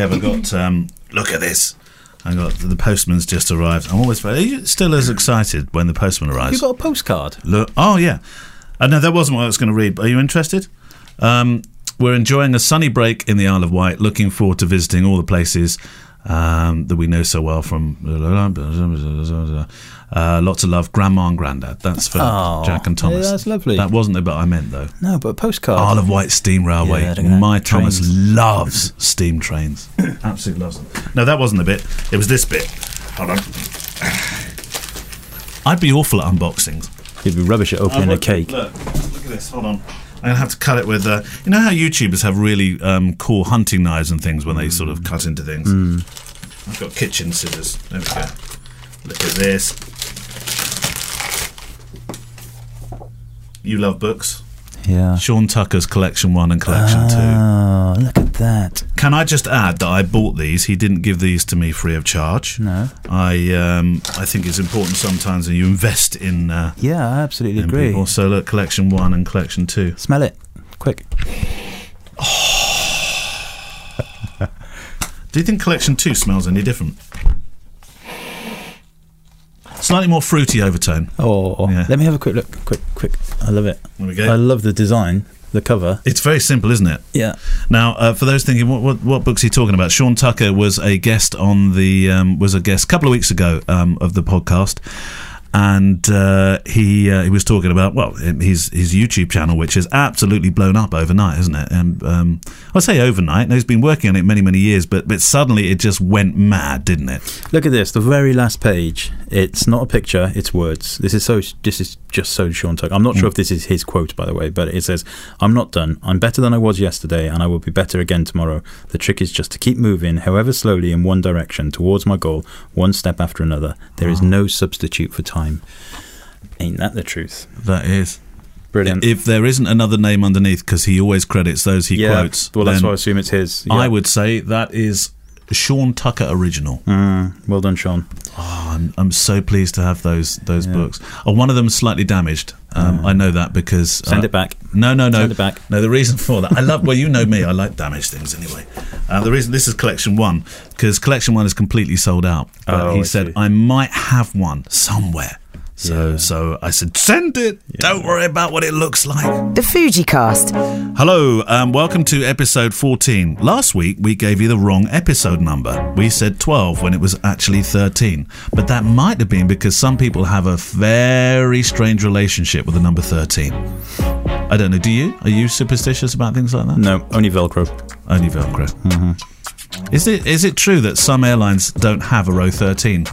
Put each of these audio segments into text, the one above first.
Kev, I got. Um, look at this. I got the postman's just arrived. I'm always very. Are you still as excited when the postman arrives? You got a postcard? Look. Oh yeah. Uh, no, that wasn't what I was going to read. Are you interested? Um, we're enjoying a sunny break in the Isle of Wight. Looking forward to visiting all the places um, that we know so well from. Uh, lots of love, Grandma and Grandad. That's for Oh, Jack and Thomas. yeah, that's lovely. That wasn't the bit I meant though. No, but a postcard. Isle of Wight Steam Railway. Yeah. My Thomas Trains. loves steam trains. Absolutely loves them. No, that wasn't the bit. It was this bit. Hold on. I'd be awful at unboxings. You'd be rubbish at opening a cake. Look, look at this. Hold on. I'm gonna have to cut it with. Uh, you know how YouTubers have really um, cool hunting knives and things when they sort of cut into things. Mm. I've got kitchen scissors. There we go. Look at this. You love books. Yeah. Sean Tucker's Collection One and Collection Two. Oh, look at that. Can I just add that I bought these? He didn't give these to me free of charge. No. I um, I think it's important sometimes that you invest in, uh, Yeah, I absolutely agree. people. So look, collection one and collection two. Smell it. Quick. Do you think collection two smells any different? Slightly more fruity overtone. Oh, Yeah. let me have a quick look. Quick, quick. I love it. There we go. I love the design, the cover. It's very simple, isn't it? Yeah. Now, uh, for those thinking, what, what what book's he talking about? Sean Tucker was a guest on the um, was a guest a couple of weeks ago um, of the podcast, and uh, he uh, he was talking about well his his YouTube channel, which has absolutely blown up overnight, hasn't it? And um, I say overnight. No, he's been working on it many many years, but but suddenly it just went mad, didn't it? Look at this. The very last page. It's not a picture. It's words. This is so. This is just so Sean Tucker. I'm not Mm. sure if this is his quote, by the way, but it says, "I'm not done. I'm better than I was yesterday, and I will be better again tomorrow. The trick is just to keep moving, however slowly, in one direction towards my goal, one step after another. There is no substitute for time." Ain't that the truth? That is. Brilliant. If there isn't another name underneath, because he always credits those he yeah. quotes, Well, that's why I assume it's his. I would say that is Sean Tucker original. Mm, well done, Sean. Oh, I'm, I'm so pleased to have those those Yeah. books. Oh, one of them is slightly damaged. Um, I know that because Send uh, it back. No, no, no. Send it back. No, the reason for that, I love. Well, you know me. I like damaged things anyway. Uh, the reason this is collection one because collection one is completely sold out. But Oh, he I said see. I might have one somewhere. So, Yeah. so I said, send it. Don't worry about what it looks like. The FujiCast. Hello, um, welcome to episode 14. Last week we gave you the wrong episode number. We said 12 when it was actually 13. But that might have been because some people have a very strange relationship with the number 13. I don't know, do you? Are you superstitious about things like that? No, only Velcro. Only Velcro. Mm-hmm. Is it is it true that some airlines don't have a row 13?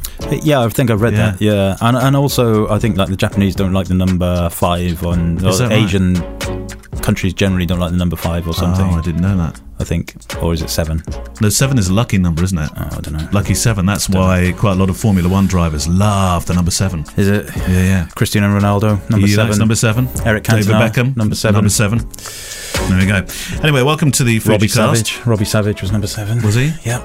Yeah, I think I've read Yeah. that. Yeah, and and also I think like the Japanese don't like the number five, on Asian. right? Countries generally don't like the number five or something. Oh, I didn't know that. I think, or is it seven? No, seven is a lucky number, isn't it? Oh, I don't know. Lucky seven. That's why quite a lot of Formula One drivers love the number seven. Is it Yeah, yeah. Cristiano Ronaldo number He seven? number seven. Eric David Cantona, Beckham, number seven. Number seven. There we go. Anyway, welcome to the Fuji Robbie cast. Savage. Robbie Savage was number seven. Was he? Yeah.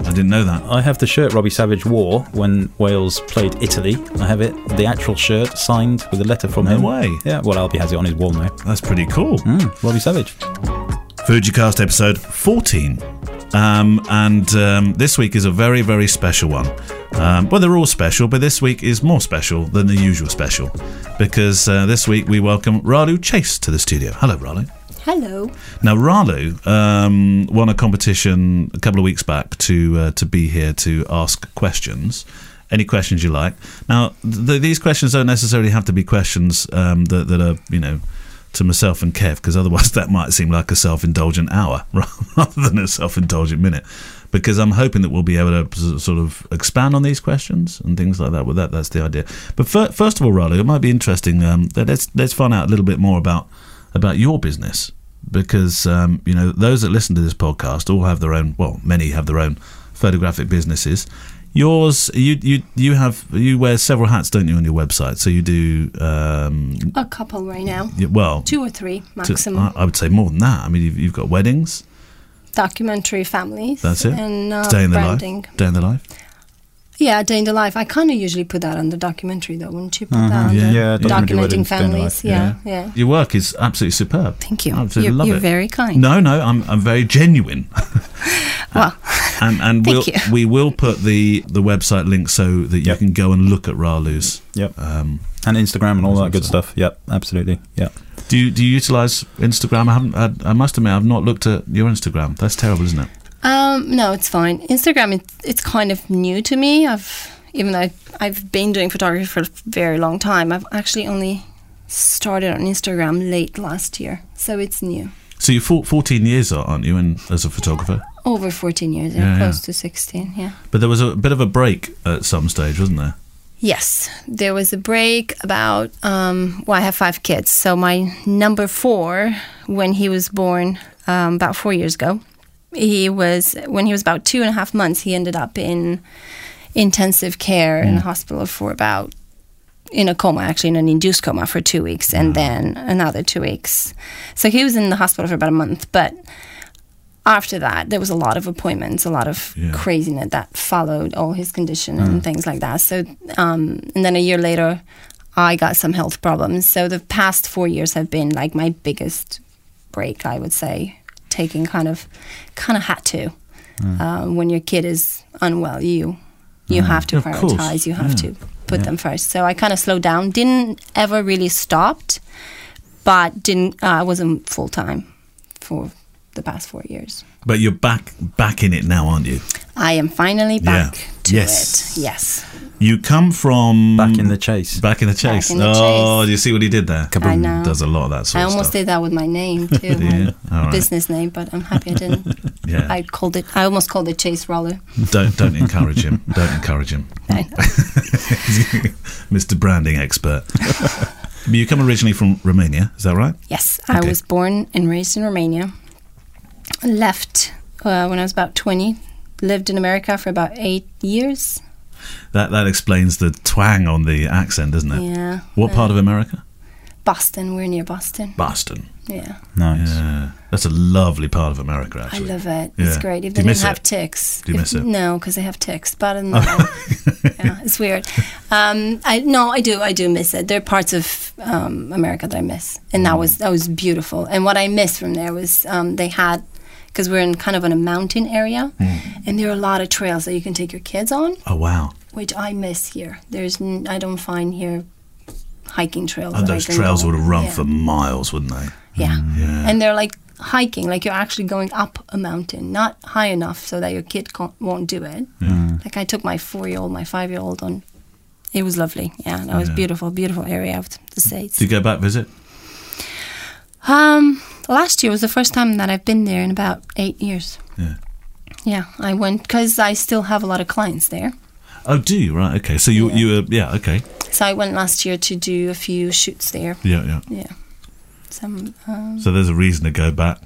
I didn't know that. I have the shirt Robbie Savage wore when Wales played Italy. I have it, the actual shirt signed with a letter from No him. way. Yeah, well, Albie has it on his wall now. That's pretty cool. Mm, Robbie Savage. FujiCast episode 14. Um, and um, this week is a very, very special one. Um, well, they're all special, but this week is more special than the usual special because uh, this week we welcome Ralu Chase to the studio. Hello, Ralu. Hello. Now, Ralu um, won a competition a couple of weeks back to uh, to be here to ask questions. Any questions you like. Now, th- these questions don't necessarily have to be questions um, that, that are, you know, to myself and Kev, because otherwise that might seem like a self indulgent hour rather than a self indulgent minute. Because I'm hoping that we'll be able to sort of expand on these questions and things like that. Well, that that's the idea. But fir- first of all, Ralu, it might be interesting. Um, let's let's find out a little bit more about about your business because um, you know those that listen to this podcast all have their own. Well, many have their own photographic businesses. Yours, you you you have you wear several hats, don't you, on your website? So you do um, A couple right now. well. Two or three to- maximum. I, I would say more than that. I mean, you've, you've got weddings. Documentary families. That's it. And uh, Day in the branding. life. Day in the life. Yeah, day in the life. I kind of usually put that on the documentary, though, wouldn't you? Put Mhm. that on Yeah. the Yeah, documentary documenting weddings, day in the families. life, Yeah, yeah. Your work is absolutely superb. Thank you. Absolutely You're, love you're it. very kind. No, no, I'm I'm very genuine. Well, And and Thank we'll, you. we will put the the website link so that you Yep. can go and look at Ralu's. Yep. Um, And Instagram and all that good stuff. Yep, absolutely. Yep. do you do you utilize Instagram? I haven't. I, I must admit, I've not looked at your Instagram. That's terrible, isn't it? Um, no, it's fine. Instagram, it, it's kind of new to me. I've even though I've been doing photography for a very long time, I've actually only started on Instagram late last year, so it's new. So you're four- 14 years, aren't you, in, as a photographer? Over 14 years, Yeah, yeah, yeah. close to 16, yeah. But there was a bit of a break at some stage, wasn't there? Yes, there was a break about. Um, well, I have five kids, so my number four, when he was born um, about four years ago, he was when he was about two and a half months. He ended up in intensive care in a mm. hospital for about in a coma, actually in an induced coma for two weeks, and mm. then another two weeks. So he was in the hospital for about a month, but. After that, there was a lot of appointments, a lot of Yeah. craziness that followed all his condition and mm. things like that. So, um, and then a year later, I got some health problems. So the past four years have been like my biggest break, I would say, taking kind of, kind of had to. Uh, when your kid is unwell, you you have to Of course, prioritize. You have yeah. to put them first. So I kind of slowed down. Didn't ever really stopped, but didn't. Uh, I wasn't full time for the past four years. But you're back back in it now, aren't you? I am finally back Yeah. to Yes. it. Yes. You come from Back in the chase. back in the chase. in the oh, chase. do you see what he did there? I know. Does a lot of that sort I of almost stuff. did that with my name too, my Yeah, business name, but I'm happy I didn't. Yeah. I called it. I almost called it Chase Roller. don't don't encourage him. Don't encourage him. I know. Mr. Branding expert. You come originally from Romania, is that right? Yes, I was born and raised in Romania. Left uh, when I was about 20. Lived in America for about eight years. That that explains the twang on the accent, doesn't it? Yeah. What part of America? Boston. We're near Boston. Boston. Yeah. Nice. Yeah, that's a lovely part of America, actually. I love it. Yeah. It's great. Do If they you miss didn't have it? ticks. Do you If- miss it? No, because they have ticks. But other than that, yeah, it's weird. Um, I no, I do. I do miss it. There are parts of um, America that I miss, and Mm. that was that was beautiful. And what I missed from there was um, they had because we're in kind of in a mountain area, Mm. and there are a lot of trails that you can take your kids on, Oh wow! which I miss here. There's n- I don't find here hiking trails. And those trails would have run Yeah. for miles, wouldn't they? Yeah. Yeah. And they're like hiking, like you're actually going up a mountain, not high enough so that your kid won't do it. Like I took my four year old, my five year old on. It was lovely. Yeah, that was beautiful, beautiful area of the States. Do you go back visit? Um, last year was the first time that I've been there in about eight years. Yeah. Yeah, I went because I still have a lot of clients there. Oh, do you? Right. Okay. So you Yeah. you were yeah. Okay. So I went last year to do a few shoots there. Yeah. Yeah. Yeah. Some, um, So there's a reason to go back.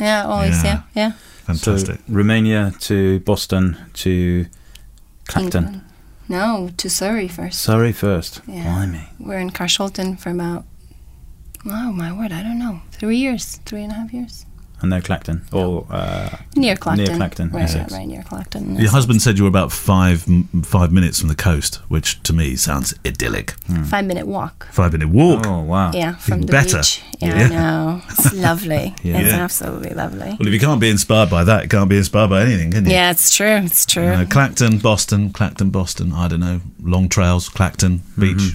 yeah, always, Yeah. yeah, yeah. Fantastic. So Romania to Boston to Clacton. England. No, to Surrey first. Surrey first. Yeah. Blimey. We're in Carshalton for about, oh my word, I don't know, three years, three and a half years. And then Clacton. Or uh, Near Clacton. Near Clacton, Right, Essex. right near Clacton. Your husband said you were about five five minutes from the coast, which to me sounds idyllic. Five minute walk. Five minute walk. oh wow. Yeah, from the better. beach. Yeah, Yeah. I know. It's lovely. Yeah. It's Yeah. absolutely lovely. Well, if you can't be inspired by that, you can't be inspired by anything, can you? Yeah, it's true. It's true. You know, Clacton, Boston, Clacton, Boston. I don't know. Long trails, Clacton Beach.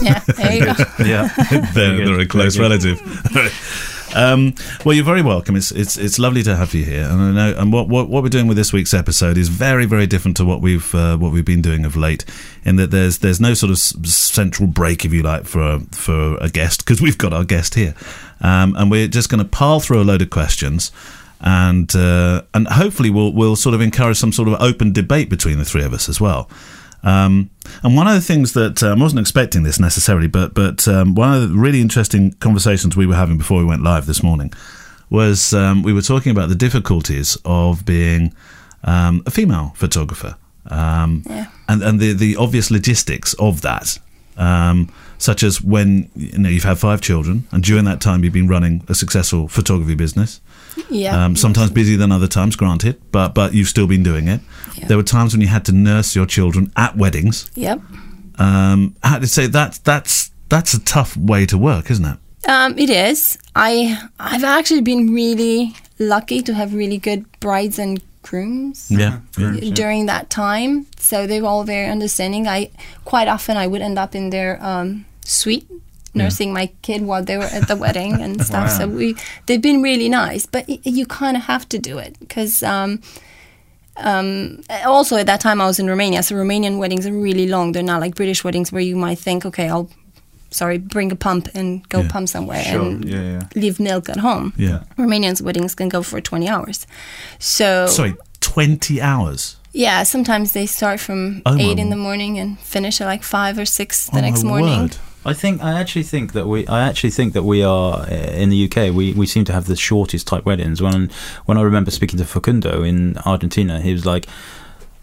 Yeah, there you go. Yeah. they're, they're a close relative. um, well, you're very welcome. It's it's it's lovely to have you here, and I know. And what, what what we're doing with this week's episode is very very different to what we've uh, what we've been doing of late. In that there's there's no sort of central break, if you like, for a, for a guest because we've got our guest here, um, and we're just going to pile through a load of questions. And uh, and hopefully we'll we'll sort of encourage some sort of open debate between the three of us as well. Um, and one of the things that um, I wasn't expecting this necessarily, but but um, one of the really interesting conversations we were having before we went live this morning was um, we were talking about the difficulties of being um, a female photographer um, Yeah. and and the the obvious logistics of that. Um, such as when you know you've had five children, and during that time you've been running a successful photography business. Yeah. Um, sometimes busier than other times, granted, but but you've still been doing it. Yeah. There were times when you had to nurse your children at weddings. Yep. Um, I had to say that that's that's a tough way to work, isn't it? Um, it is. I I've actually been really lucky to have really good brides and grooms Yeah. yeah. Grooms, yeah. during that time. So they were all very understanding. I quite often I would end up in their um, suite nursing my kid while they were at the wedding and stuff. So we they've been really nice, but y- you kind of have to do it because. Um, um, also, at that time, I was in Romania, so Romanian weddings are really long. They're not like British weddings where you might think, okay, I'll, sorry, bring a pump and go Yeah. pump somewhere Sure. and Yeah, yeah. leave milk at home. Yeah. Romanians' weddings can go for 20 hours. So, Sorry, 20 hours. yeah, sometimes they start from Oh, 8 in the morning and finish at like 5 or 6 the Oh, next morning. word. I think I actually think that we I actually think that we are uh, in the UK we, we seem to have the shortest type weddings. When when I remember speaking to Facundo in Argentina he was like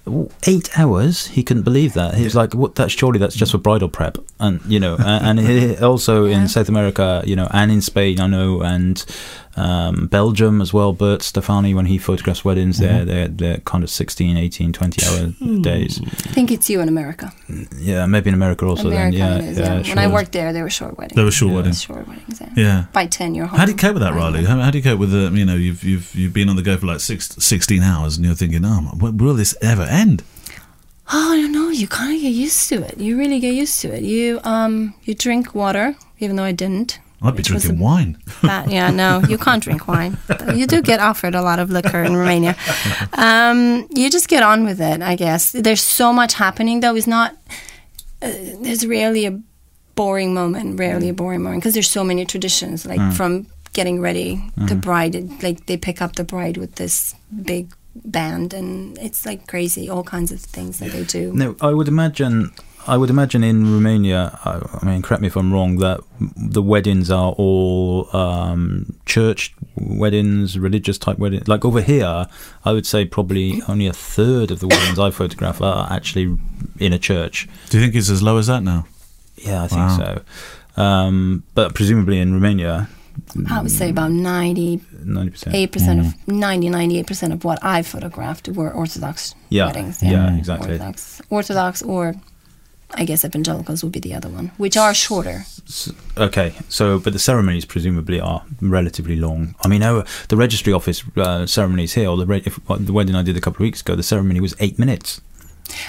"Oh, eight hours? He couldn't believe that. He was like what? That's surely that's just for bridal prep. And you know and, and also in South America you know and in Spain I know and um, Belgium as well Bert Stephani when he photographs weddings they're, they're they're kind of 16 18 20 hour days I think it's you in America. yeah maybe in America also America then it yeah, is, yeah, When I worked there, they were short weddings. They were short Yeah. weddings. Short weddings, yeah. Yeah. By 10, you're home. How do you cope with that, Ralu? How, how do you cope with the, you know, you've you've you've been on the go for like six, 16 hours and you're thinking, oh, when will this ever end? Oh, I don't know. You kind of get used to it. You really get used to it. You um, you drink water, even though I didn't. I'd be drinking wine. Bad, yeah, no, you can't drink wine. You do get offered a lot of liquor in Romania. Um, you just get on with it, I guess. There's so much happening, though. It's not. Uh, there's rarely a boring moment. Rarely a boring moment because there's so many traditions. Like from getting ready, the bride, like they pick up the bride with this big band, and it's like crazy. All kinds of things that they do. No, I would imagine. I would imagine in Romania. I, I mean, correct me if I'm wrong. That the weddings are all um, church weddings, religious type weddings. Like over here, I would say probably only a third of the weddings I photograph are actually in a church. Do you think it's as low as that now? Yeah, I think Wow. so. Um, but presumably in Romania, I would say about ninety ninety percent. eight percent of 90 98 percent of what I photographed were Orthodox Yeah, weddings. yeah, exactly. Orthodox, Orthodox, or I guess evangelicals would be the other one, which are shorter. Okay, so but the ceremonies presumably are relatively long. I mean, our, the registry office uh, ceremonies here, or the, re- if, uh, the wedding I did a couple of weeks ago, the ceremony was eight minutes.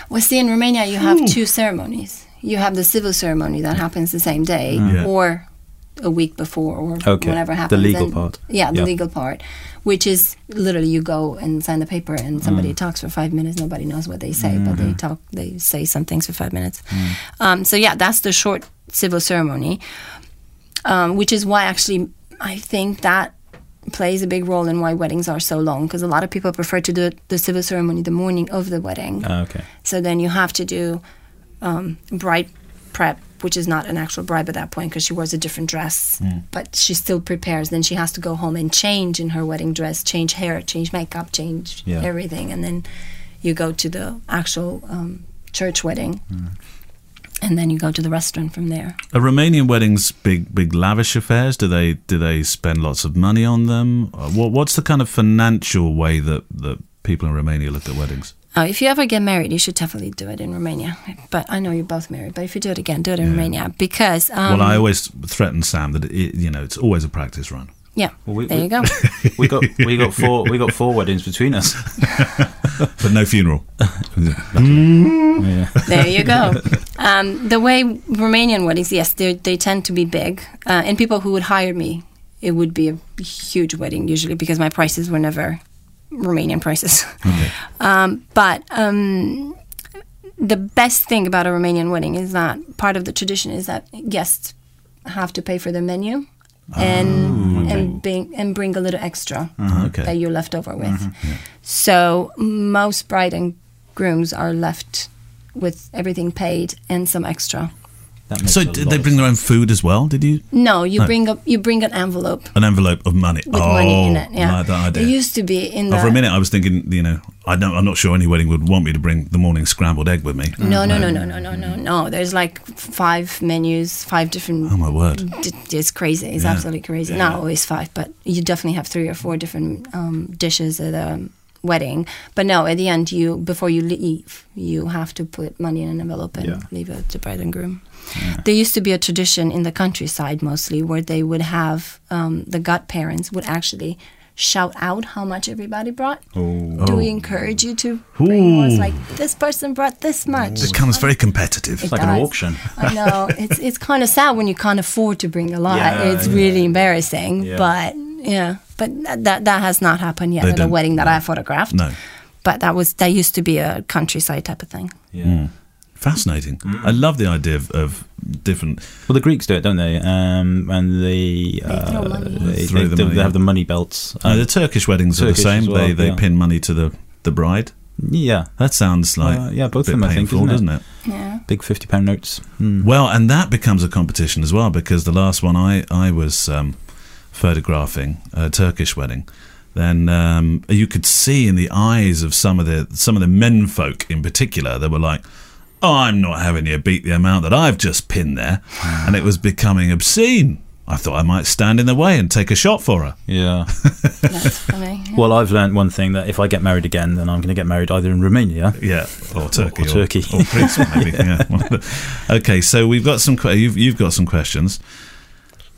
Well, see, in Romania, you have two ceremonies. You have the civil ceremony that happens the same day, Yeah. or a week before, or Okay, whenever the legal And- part. Yeah, the Yeah. legal part, which is literally you go and sign the paper, and somebody Mm. talks for five minutes. Nobody knows what they say, but Mm-hmm. they talk. They say some things for five minutes. Mm. Um, so yeah, that's the short civil ceremony, um, which is why actually I think that plays a big role in why weddings are so long because a lot of people prefer to do the civil ceremony the morning of the wedding. Ah, okay. So then you have to do um, bride prep, which is not an actual bribe at that point because she wears a different dress, but she still prepares. Then she has to go home and change in her wedding dress, change hair, change makeup, change Yeah. everything, and then you go to the actual um, church wedding, and then you go to the restaurant from there. Are Romanian weddings big, big lavish affairs? Do they do they spend lots of money on them? Uh, What, what's the kind of financial way that, that people in Romania look at weddings? Uh, if you ever get married, you should definitely do it in Romania. But I know you're both married. But if you do it again, do it in Romania because um, well, I always threaten Sam that it, you know it's always a practice run. yeah. Well, we- there we- you go. We got we got four we got four weddings between us. but no funeral. Yeah. there you go. Um, the way Romanian weddings, yes, they they tend to be big, uh, and people who would hire me, it would be a huge wedding usually because my prices were never Romanian prices. um, but um, the best thing about a Romanian wedding is that part of the tradition is that guests have to pay for the menu. And and bring and bring a little extra Okay. that you're left over with. So most bride and grooms are left with everything paid and some extra. That makes So did they bring their own food as well? Did you No, you No. bring up you bring an envelope an envelope of money with oh, money in it. Yeah, like that idea. it used to be in the. Oh, for a minute, I was thinking, you know, I don't, I'm not sure any wedding would want me to bring the morning scrambled egg with me. no, no, no, no, no, no, no, no. There's like five menus, five different. Oh my word! d- It's crazy. It's Yeah. absolutely crazy. Not always five, but you definitely have three or four different um, dishes at a wedding. But no, at the end, you before you leave, you have to put money in an envelope and Yeah. leave it to bride and groom. There used to be a tradition in the countryside mostly where they would have um, the godparents would actually shout out how much everybody brought? Oh. Do we encourage you to bring more? It's like this person brought this much. It becomes very competitive. It like an auction. I know it's it's kind of sad when you can't afford to bring a lot. Yeah, it's yeah. really embarrassing. Yeah. But yeah, but that that has not happened yet They at a wedding that I photographed. No. But that was that used to be a countryside type of thing. Yeah. Fascinating. I love the idea of, of different. Well, the Greeks do it, don't they? Um, and they, uh, they, they, the they money. have the money belts. Uh, the Turkish weddings are the same. well, they they yeah. pin money to the, the bride. yeah, That sounds like Uh, yeah, both a of bit them, I think, isn't doesn't it? Yeah. big fifty pound notes. Mm. Well, and that becomes a competition as well because the last one I I was um, photographing a Turkish wedding. Then um, you could see in the eyes of some of the some of the men folk in particular, they were like, "Oh, I'm not having you beat the amount that I've just pinned there," and it was becoming obscene. I thought I might stand in the way and take a shot for her. Yeah. That's funny. well, I've learned one thing that if I get married again, then I'm going to get married either in Romania. Yeah, or Turkey, or Turkey. or, Greece, maybe. yeah. okay, so we've got some. You've you've got some questions.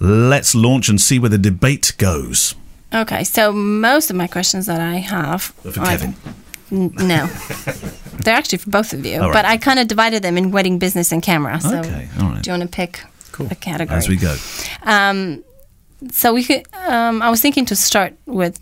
Let's launch and see where the debate goes. Okay, so most of my questions that I have For I- Kevin. N- no, they're actually for both of you. All right. But I kind of divided them in wedding, business, and camera. So Okay, all right. do you want to pick a category? As we go. Um, so we could. Um, I was thinking to start with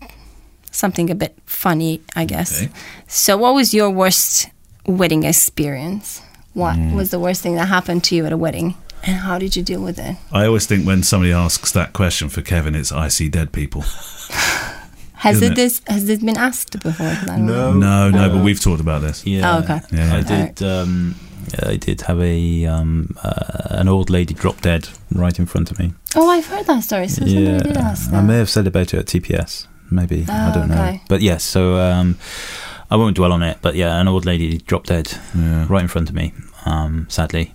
something a bit funny, I guess. Okay. So, what was your worst wedding experience? What Mm. was the worst thing that happened to you at a wedding, and how did you deal with it? I always think when somebody asks that question for Kevin, it's I see dead people. Has Isn't it this has this been asked before? No. No, no, but we've talked about this. Yeah. Oh, okay. Yeah. I did. Um, I did have a um, uh, an old lady drop dead right in front of me. Oh, I've heard that story. So somebody did ask I may have said about it at TPS. Maybe I Oh, don't know. okay. But yes, so um, I won't dwell on it. But yeah, an old lady dropped dead Yeah. right in front of me. Um, sadly,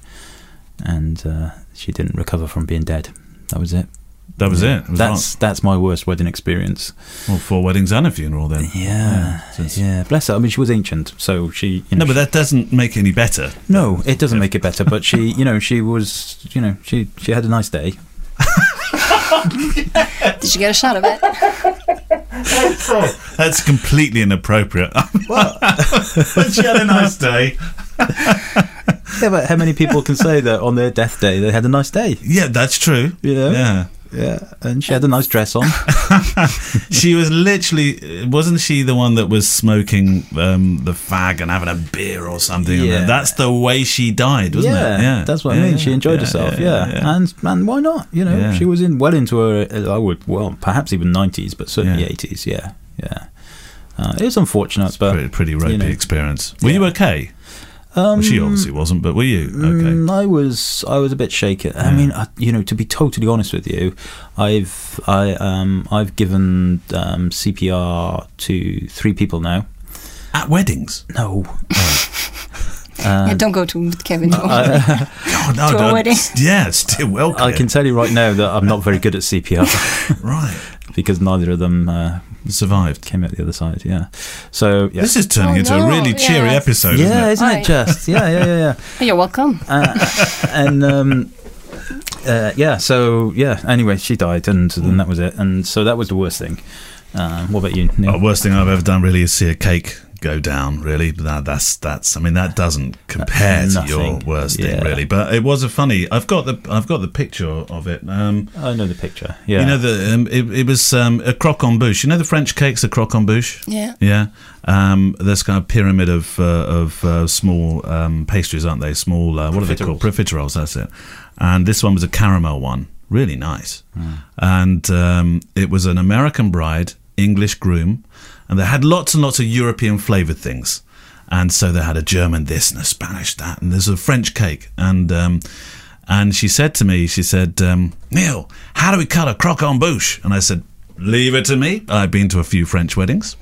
and uh, she didn't recover from being dead. That was it. That was it. It was that's that's my worst wedding experience. Well, four weddings and a funeral then. Yeah, so it's- yeah. Bless her. I mean, she was ancient, so she. You know, No, but that doesn't make any better. No, it doesn't make it better. But she, you know, she was, you know, she she had a nice day. Did you get a shot of it? That's completely inappropriate. but she had a nice day. Yeah, but how many people can say that on their death day they had a nice day? Yeah, that's true. You know? Yeah. Yeah, and she had a nice dress on. She was literally, wasn't she the one that was smoking um, the fag and having a beer or something? Yeah. That's the way she died, wasn't yeah, it? Yeah. that's what Yeah, I mean. She enjoyed yeah, herself. yeah, and and why not? You know, she was in well into her. I would well, perhaps even nineties, but certainly Yeah. eighties. Yeah, yeah. Uh, it was unfortunate, but pretty, pretty ropey you know. experience. Were you okay? Um, Well, she obviously wasn't, but were you okay? Mm, I was I was a bit shaken. I mean, I, you know, to be totally honest with you, I've I um I've given um, CPR to three people now. At weddings? No, yeah, don't go to Kevin. Oh, no, To a no, wedding. Yeah, still welcome. I can tell you right now that I'm not very good at CPR Right. because neither of them uh, Survived. came out the other side. Yeah, so yeah, This is turning Oh, into no, a really cheery yeah. episode, yeah, isn't isn't Right. it just? Yeah, yeah, yeah, yeah. You're welcome. uh, and um, uh, yeah, so yeah. Anyway, she died, and then that was it. And so that was the worst thing. Um, what about you? Neale? Oh, worst thing I've ever done really is see a cake go down. Really, that, that's that's. I mean, that doesn't compare to your nothing. worst thing, really. But it was a funny. I've got the I've got the picture of it. Um, I know the picture. Yeah, You know the um, it, it was um, a croquembouche. You know the French cakes, a croquembouche. Yeah. Yeah, um, there's kind of pyramid of uh, of uh, small um, pastries, aren't they? Small, uh, what are they called? Profiteroles. That's it. And this one was a caramel one, really nice. And um, it was an American bride, English groom, and they had lots and lots of European flavored things. And so they had a German this and a Spanish that, and there's a French cake. And um, and she said to me, she said, um, Neale, how do we cut a croquembouche? And I said, leave it to me. I've been to a few French weddings.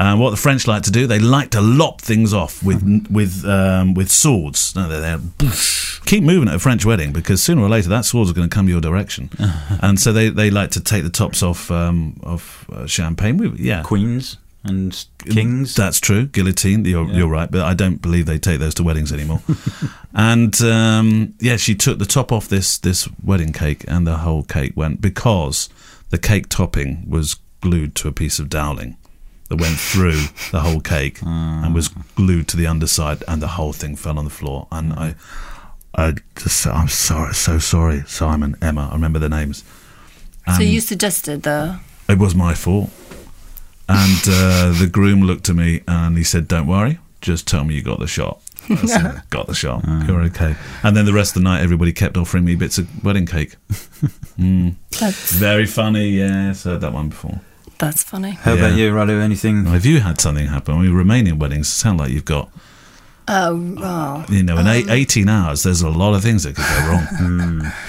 What the French like to do, they like to lop things off with with um, with swords. No, they're, they're keep moving at a French wedding because sooner or later that sword's are going to come your direction, and so they, they like to take the tops off um, of uh, champagne. We, yeah, queens and kings. that's true. Guillotine. You're, Yeah. you're right, but I don't believe they take those to weddings anymore. and um, yeah, she took the top off this this wedding cake, and the whole cake went because the cake topping was glued to a piece of doweling that went through the whole cake and was glued to the underside, and the whole thing fell on the floor. And I, I just said, I'm sorry, so sorry, Simon, Emma. I remember their names. so you suggested the. it was my fault. And uh, the groom looked at me and he said, "Don't worry, just tell me you got the shot." I said, got the shot. You're okay. And then the rest of the night, everybody kept offering me bits of wedding cake. Mm. That's Very funny. Yeah, I've heard that one before. That's funny. How about you, Ralu? Anything? Now, if you had something happen, I mean, Romanian weddings sound like you've got, Oh, oh. you know, in eight, Um, 18 hours, there's a lot of things that could go wrong.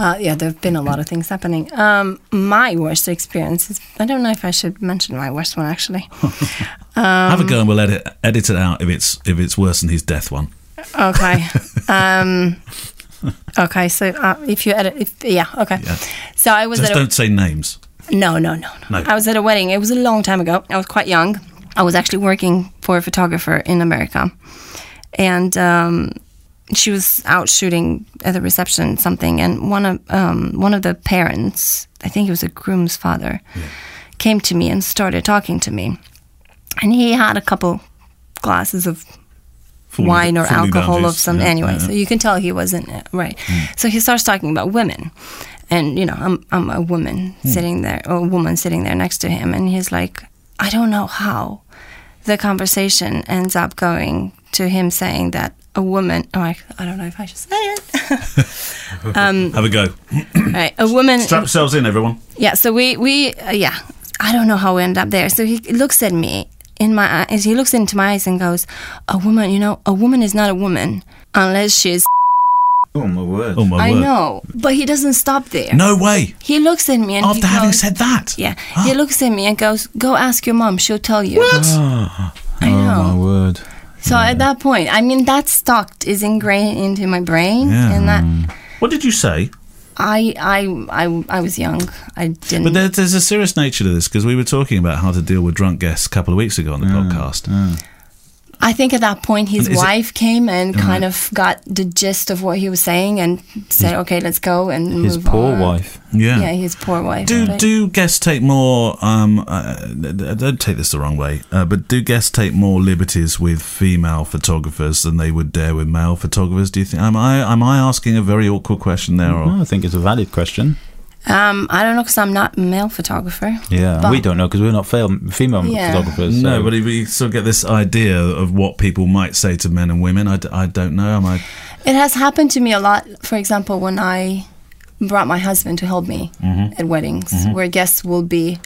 Uh, yeah, there have been a lot of things happening. Um, my worst experience is I don't know if I should mention my worst one actually. Have a go and we'll edit, edit it out if it's if it's worse than his death one. Okay. um, okay, so uh, if you edit, if, yeah, okay. Yeah. So I was Just at don't say names. No, no, no, no. I was at a wedding. It was a long time ago. I was quite young. I was actually working for a photographer in America, and um, she was out shooting at the reception something, and one of um, one of the parents, I think it was a groom's father, came to me and started talking to me, and he had a couple glasses of Falling- wine or alcohol of some Yeah, anyway. yeah, So you can tell he wasn't uh, right. So he starts talking about women, and you know I'm I'm a woman sitting there, or a woman sitting there next to him, and he's like, I don't know how the conversation ends up going to him saying that a woman. Oh, I, I don't know if I should say it. um, Have a go. right, a woman. Strap yourselves in, everyone. Yeah, so we we uh, yeah, I don't know how we end up there. So he looks at me in my eyes. He looks into my eyes and goes, "A woman, you know, a woman is not a woman unless she's." Oh my word! Oh, my I word. know, but he doesn't stop there. No way. He looks at me and After he having goes, said that. "Yeah." He looks at me and goes, "Go ask your mom. She'll tell you." Oh, I oh know. my word! So at that point, I mean, that stuck is ingrained into my brain, Yeah. and that hmm. What did you say? I I I I was young. I didn't. But there, there's a serious nature to this because we were talking about how to deal with drunk guests a couple of weeks ago on the podcast. I think at that point his And is it- wife came and kind of got the gist of what he was saying and said, "Okay, let's go and His poor on." wife. Yeah. Yeah, his poor wife. Do but- do guests take more? Um, uh, don't take this the wrong way, uh, but do guests take more liberties with female photographers than they would dare with male photographers? Do you think? Am I am I asking a very awkward question there? Or Well, I think it's a valid question. Um, I don't know because I'm not a male photographer. Yeah, But- we don't know because we're not fel- female Yeah. photographers. no, but we sort of get this idea of what people might say to men and women. I, d- I don't know. Am I? It has happened to me a lot. For example, when I brought my husband to help me Mm-hmm. at weddings, where guests will be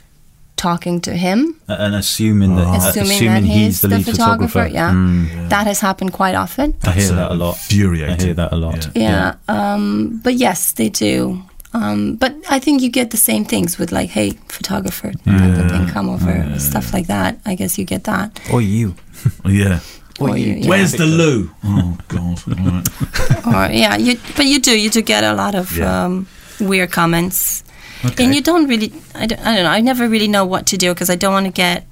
talking to him, and assuming that, uh, assuming, assuming that he's the lead photographer. Yeah, Mm. that has happened quite often. I hear That's, that a lot. infuriating. I hear that a lot. Yeah. Yeah. Um, but yes, they do. Um, but I think you get the same things with like, hey, photographer, type of thing, come over, stuff like that. I guess you get that. Or you. Yeah. Or you, yeah. Where's the loo? Oh God! All right. or yeah, you. But you do. You do get a lot of Yeah. um, weird comments, Okay. and you don't really. I don't, I don't know. I never really know what to do because I don't want to get.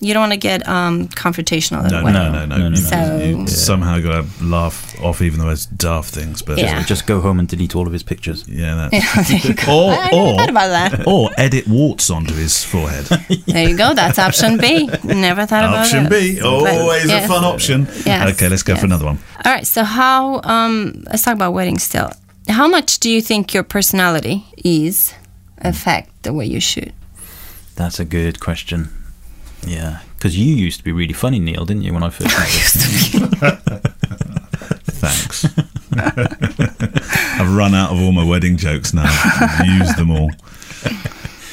You don't want to get um, confrontational at No, a no, no, no. No, no, You- you So- somehow got to laugh off even the most daft things. But Yeah. Just go home and delete all of his pictures. yeah, that. Yeah, there. Or, I never or, thought about that. or edit warts onto his forehead. There you go. That's option B. Never thought about it. option. B, always yes. a fun option. Yes, Okay, let's go yes. for another one. All right. So how? Um, let's talk about weddings still. How much do you think your personality is affect the way you shoot? That's a good question. Yeah, because you used to be really funny, Neale, didn't you? When I first met you. Thanks. I've run out of all my wedding jokes now. I've used them all.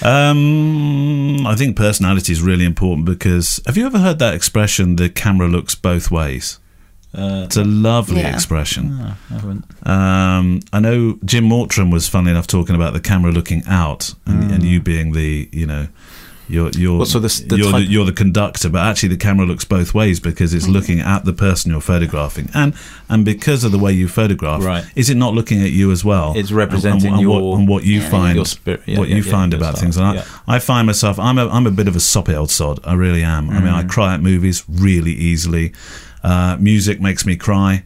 Um, I think personality is really important because have you ever heard that expression? The camera looks both ways. Uh, It's a lovely Yeah. expression. no, I haven't. Um, I know Jim Mortram was funny enough talking about the camera looking out and, and you being the, you know, you're you're Well, so the the you're, the, you're the conductor, but actually the camera looks both ways because it's looking at the person you're photographing, and and because of the way you photograph, Right. is it not looking at you as well? It's representing and, and, your- what, and what you Yeah. find, spirit, yeah, what yeah, you find about things. And I. I find myself, I'm a I'm a bit of a soppy old sod. I really am. I mean, I Mm. cry at movies really easily. Uh, music makes me cry.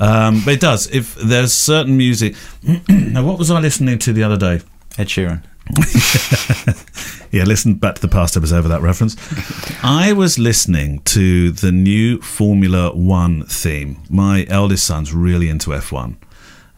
Um, but it does. If there's certain music. now, what was I listening to the other day? Ed Sheeran. Yeah, listen back to the past episode for that reference. I was listening to the new Formula One theme. My eldest son's really into F1.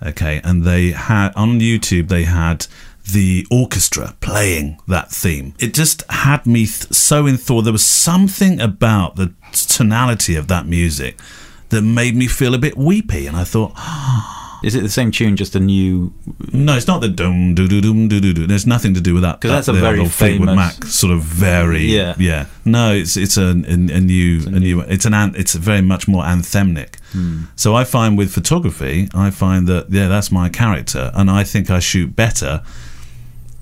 Okay, and they had on YouTube they had the orchestra playing that theme. It just had me th- so enthralled. There was something about the tonality of that music that made me feel a bit weepy, and I thought, ah, Is it the same tune, just a new? no, it's not the dum doo doo dum doo doo doo. There's nothing to do with that. Because that's a the very old Fleetwood famous- Mac sort of very Yeah. yeah. No, it's it's a, a, a new a new it's an an- it's very much more anthemic. Hmm. So I find with photography, I find that yeah, that's my character, and I think I shoot better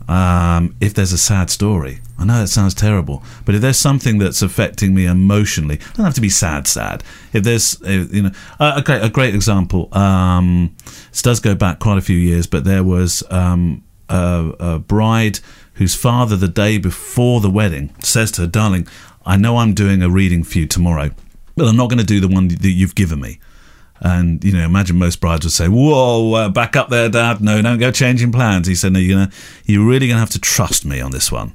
um, if there's a sad story. I know that sounds terrible, but if there's something that's affecting me emotionally, it doesn't have to be sad, sad. If there's, uh, you know, uh, a great, a great example. Um, this does go back quite a few years, but there was um, a, a bride whose father, the day before the wedding, says to her, "Darling, I know I'm doing a reading for you tomorrow, but I'm not going to do the one that you've given me." And you know, imagine most brides would say, "Whoa, uh, back up there, Dad! No, don't go changing plans." He said, "No, you're gonna, you're really gonna have to trust me on this one."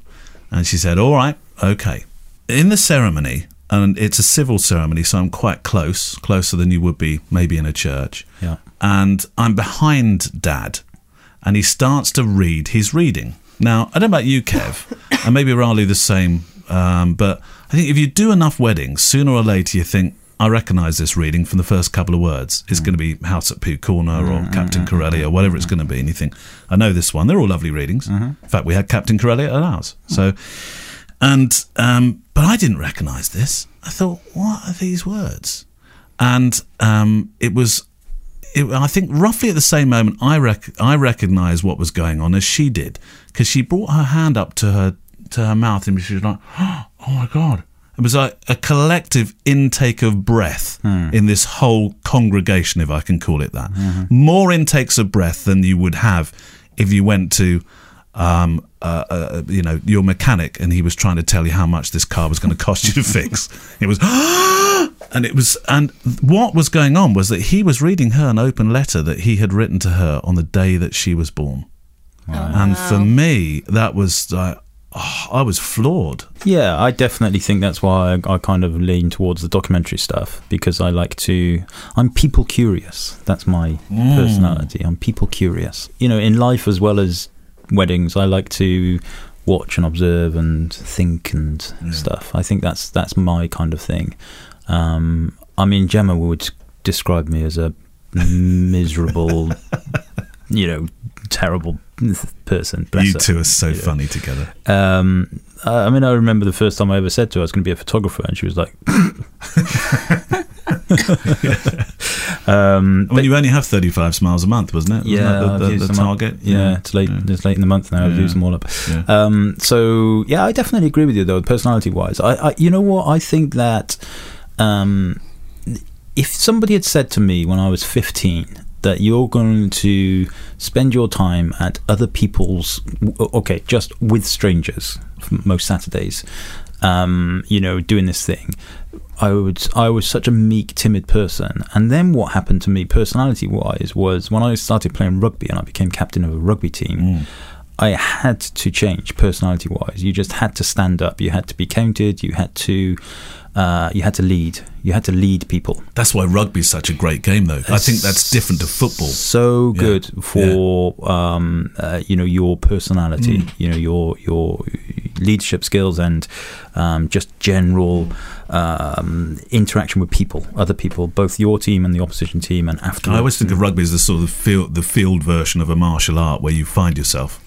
And she said, "All right, okay." In the ceremony, and it's a civil ceremony, so I'm quite close, closer than you would be maybe in a church. Yeah. And I'm behind Dad, and he starts to read. He's reading now. I don't know about you, Kev, and maybe Ralu the same. Um, but I think if you do enough weddings, sooner or later you think, I recognise this reading from the first couple of words. It's mm. going to be House at Pooh Corner or mm, mm, Captain Corelli or whatever it's going to be. And you think, I know this one. They're all lovely readings. Mm-hmm. In fact, we had Captain Corelli at ours. So, and um, but I didn't recognise this. I thought, what are these words? And um, it was, it, I think, roughly at the same moment, I rec- I recognised what was going on as she did because she brought her hand up to her to her mouth and she was like, "Oh my god!" It was like a collective intake of breath in this whole congregation, if I can call it that. More intakes of breath than you would have if you went to um, uh, uh, you know, your mechanic, and he was trying to tell you how much this car was going to cost you to fix. It was, and it was, and what was going on was that he was reading her an open letter that he had written to her on the day that she was born. And for me, that was like, oh, I was floored. Yeah, I definitely think that's why I, I kind of lean towards the documentary stuff because I like to. I'm people curious. That's my personality. I'm people curious. You know, in life as well as weddings, I like to watch and observe and think and stuff. I think that's that's my kind of thing. Um, I mean, Gemma would describe me as a miserable, you know, terrible person. You her. two are so Yeah. funny together. Um, I mean, I remember the first time I ever said to her I was going to be a photographer, and she was like, um, When you only have 35 smiles a month, wasn't it? Wasn't yeah, that the, the, the target. Yeah, it's late. Yeah. It's late in the month now. I've used them all up. Yeah. Um, so yeah, I definitely agree with you though, personality wise. I, I, you know what? I think that um, if somebody had said to me when I was fifteen that you're going to spend your time at other people's, okay, just with strangers most Saturdays, um, you know, doing this thing. I would. I was such a meek, timid person, and then what happened to me, personality-wise, was when I started playing rugby and I became captain of a rugby team. Mm. I had to change personality wise. You just had to stand up. You had to be counted. You had to, uh, you had to lead. You had to lead people. That's why rugby's such a great game, though. I think that's different to football. So Yeah. good for um, uh, you know your personality. Mm. You know your your leadership skills and um, just general um, interaction with people, other people, both your team and the opposition team, and after. I always think of rugby as the sort of field, the field version of a martial art where you find yourself.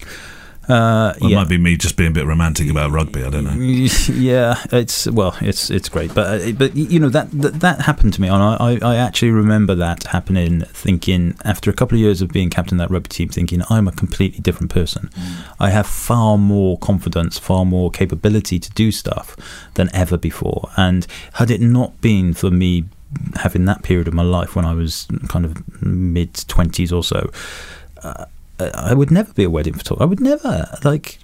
Uh, Well, It might be me just being a bit romantic about rugby. I don't know. Yeah, it's well, it's it's great, but uh, but you know that that, that happened to me, and I, I I actually remember that happening. Thinking after a couple of years of being captain of that rugby team, thinking I'm a completely different person. I have far more confidence, far more capability to do stuff than ever before. And had it not been for me having that period of my life when I was kind of mid twenties or so, uh, I would never be a wedding photographer. I would never like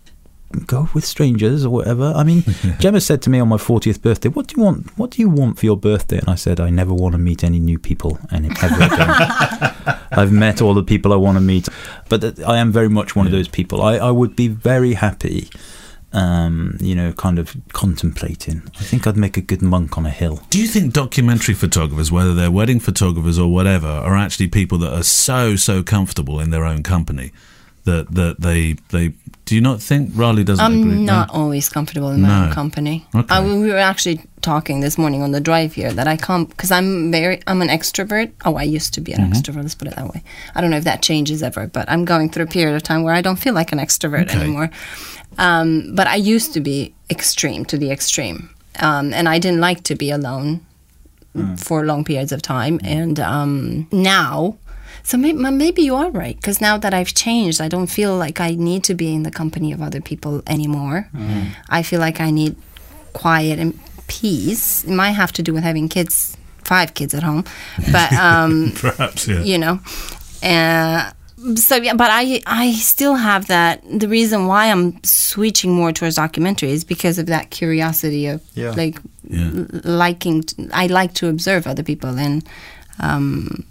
go with strangers or whatever. I mean, Gemma said to me on my 40th birthday, "What do you want? What do you want for your birthday?" And I said, "I never want to meet any new people any ever again. I've met all the people I want to meet, but uh, I am very much one of those people. I, I would be very happy." Um, you know, kind of contemplating. I think I'd make a good monk on a hill. Do you think documentary photographers, whether they're wedding photographers or whatever, are actually people that are so so comfortable in their own company that that they they? Do you not think Ralu doesn't I'm agree? not always comfortable in my No. own company. Okay. I, we were actually talking this morning on the drive here that I come because I'm very I'm an extrovert. Oh, I used to be an Mm-hmm. extrovert. Let's put it that way. I don't know if that changes ever, but I'm going through a period of time where I don't feel like an extrovert Okay. anymore. Um, but I used to be extreme to the extreme, um, and I didn't like to be alone for long periods of time. And um, now. So maybe, maybe you are right because now that I've changed, I don't feel like I need to be in the company of other people anymore. I feel like I need quiet and peace. It might have to do with having kids, five kids at home, but um, Perhaps, yeah. you know, uh, so yeah. But I I still have that. The reason why I'm switching more towards documentary is because of that curiosity of Yeah. like Yeah. liking. I like to observe other people and. Um,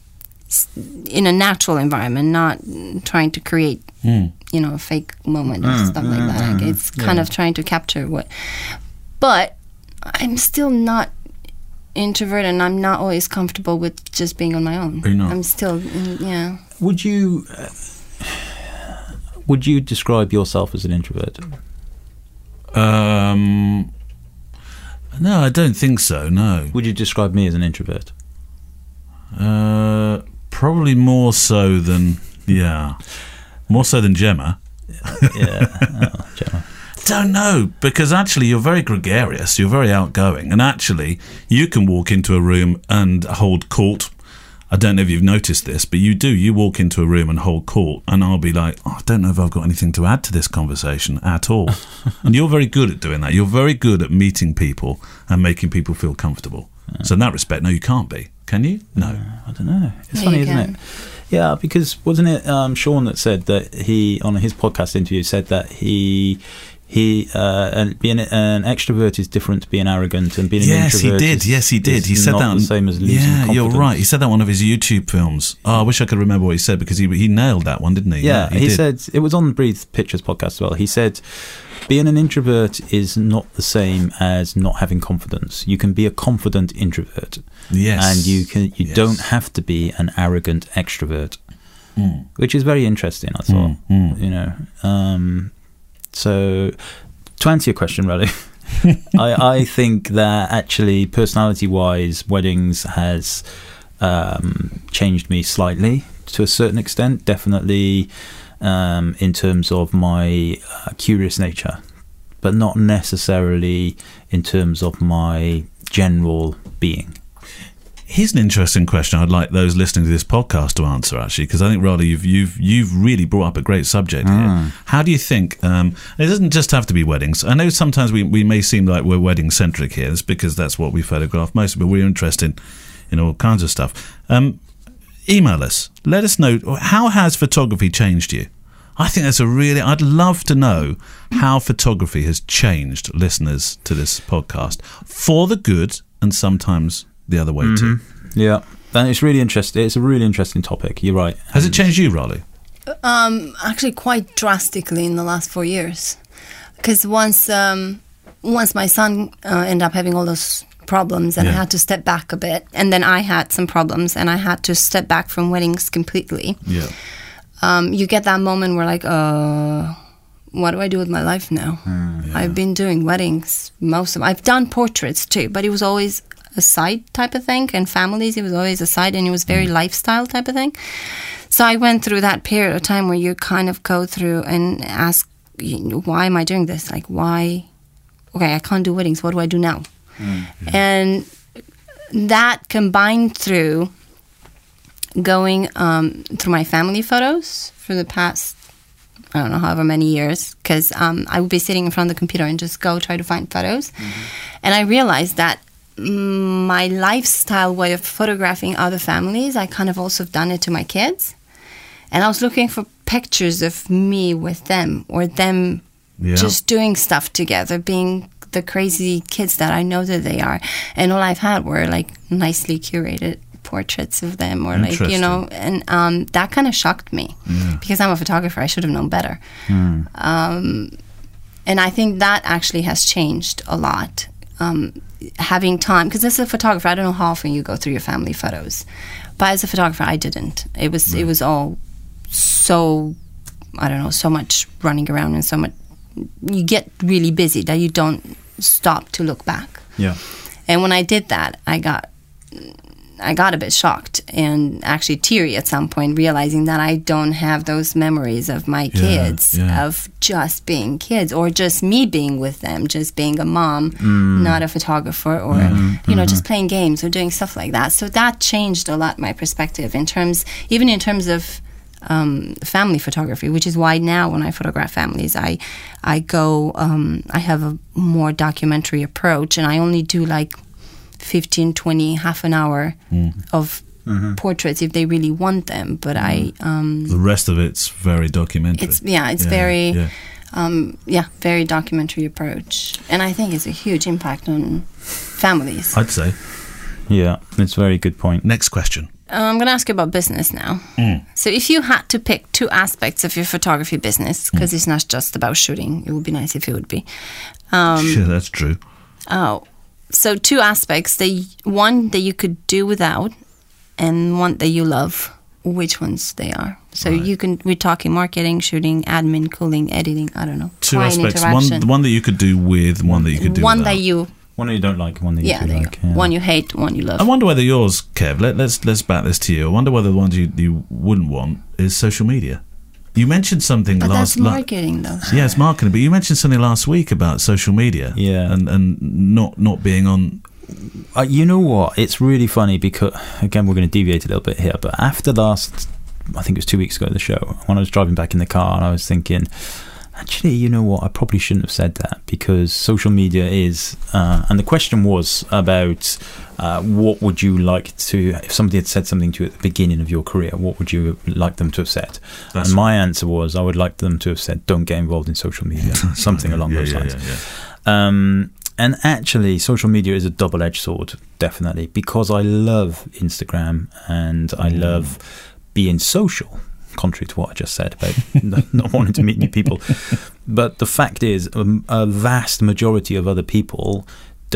in a natural environment, not trying to create, Mm. you know, a fake moment or stuff like that. Like it's kind of trying to capture what. But I'm still not introvert, and I'm not always comfortable with just being on my own. You not? I'm still, mm, yeah. Would you uh, would you describe yourself as an introvert? Um, no, I don't think so. No, Would you describe me as an introvert? uh, probably more so than yeah, more so than Gemma. Yeah, oh, Gemma. Don't know because actually you're very gregarious. You're very outgoing, and actually you can walk into a room and hold court. I don't know if you've noticed this, but you do. You walk into a room and hold court, and I'll be like, oh, I don't know if I've got anything to add to this conversation at all. and you're very good at doing that. You're very good at meeting people and making people feel comfortable. So in that respect, no, you can't be. Can you? No. I don't know. It's Yeah, funny, isn't it? Yeah, because wasn't it um, Sean that said that he on his podcast interview said that he he uh, and being an extrovert is different to being arrogant, and being Yes, an introvert. Yes, he did. Is, yes, he did. He said that. the same as losing yeah, you're right. He said that one of his YouTube films. Oh, I wish I could remember what he said because he he nailed that one, didn't he? Yeah, he, did. said it was on Breathe Pictures podcast as well. He said being an introvert is not the same as not having confidence. You can be a confident introvert, Yes, and you can you Yes. don't have to be an arrogant extrovert, Mm. which is very interesting. I thought, Mm, mm. you know. Um, so, to answer your question, really, I, I think that actually, personality-wise, weddings has um, changed me slightly to a certain extent. Definitely, um, in terms of my uh, curious nature, but not necessarily in terms of my general being. Here's an interesting question. I'd like those listening to this podcast to answer actually, because I think rather you've you've you've really brought up a great subject here. How do you think? Um, it doesn't just have to be weddings. I know sometimes we, we may seem like we're wedding centric here. It's because that's what we photograph most, but we're interested in all kinds of stuff. Um, email us. Let us know how has photography changed you. I think that's a really. I'd love to know how photography has changed listeners to this podcast for the good and sometimes the other way too. Yeah, and it's really interesting. It's a really interesting topic. You're right. Has it changed you, Ralu? Um, actually, quite drastically in the last four years, because once um, once my son uh, ended up having all those problems, and I had to step back a bit, and then I had some problems, and I had to step back from weddings completely. Yeah. Um, you get that moment where like, uh, what do I do with my life now? I've been doing weddings most of. I've done portraits too, but it was always a side type of thing, and families it was always a side, and it was very lifestyle type of thing. So I went through that period of time where you kind of go through and ask, why am I doing this? Like, why? Okay, I can't do weddings. What do I do now? And that combined through going um, through my family photos for the past I don't know however many years because um, I would be sitting in front of the computer and just go try to find photos, and I realized that mm, my lifestyle way of photographing other families I kind of also have done it to my kids, and I was looking for pictures of me with them or them Yeah. just doing stuff together, being the crazy kids that I know that they are. And all I've had were like nicely curated portraits of them, or like you know, and um, that kind of shocked me because I'm a photographer. I should have known better. Um, and I think that actually has changed a lot. Um, having time, because as a photographer, I don't know how often you go through your family photos, but as a photographer, I didn't. It was it was all so I don't know, so much running around and so much. You get really busy that you don't stop to look back. Yeah. And when I did that, I got I got a bit shocked and actually teary at some point, realizing that I don't have those memories of my kids yeah. of just being kids or just me being with them, just being a mom, not a photographer, or you know, just playing games or doing stuff like that. So that changed a lot my perspective in terms, even in terms of um, family photography, which is why now when I photograph families, I I go um, I have a more documentary approach, and I only do like 15, 20, half an hour of portraits if they really want them. But I um, The rest of it's very documentary. it's yeah, it's Yeah, very yeah. um, yeah, very documentary approach, and I think it's a huge impact on families. I'd say. Yeah. It's a very good point. Next question. Uh, I'm going to ask you about business now. So, if you had to pick two aspects of your photography business, because it's not just about shooting, it would be nice if it would be. Um, sure, that's true. oh, so two aspects: the one that you could do without, and one that you love. Which ones they are? So Right. you can. We're talking marketing, shooting, admin, culling, editing. I don't know. Two aspects. One, one that you could do with, one that you could do one without. that you One that you don't like, one that you yeah, do you like. yeah. one you hate, one you love. I wonder whether yours, Kev. Let, let's let's back this to you. I wonder whether the ones you, you wouldn't want is social media. You mentioned something but last. that's la- marketing, though. yeah, it's marketing, but you mentioned something last week about social media. Yeah. and and not not being on. Uh, you know what? It's really funny because again we're going to deviate a little bit here, but after last, I think it was two weeks ago, the show when I was driving back in the car and I was thinking, actually, you know what? I probably shouldn't have said that because social media is, uh, and the question was about uh, what would you like to if somebody had said something to you at the beginning of your career, what would you like them to have said? That's and my answer was I would like them to have said, don't get involved in social media, something along yeah, those yeah, lines. yeah. Um, and actually, social media is a double edged sword, definitely, because I love Instagram and I love being social, contrary to what I just said about not- not wanting to meet new people. But the fact is, um, a vast majority of other people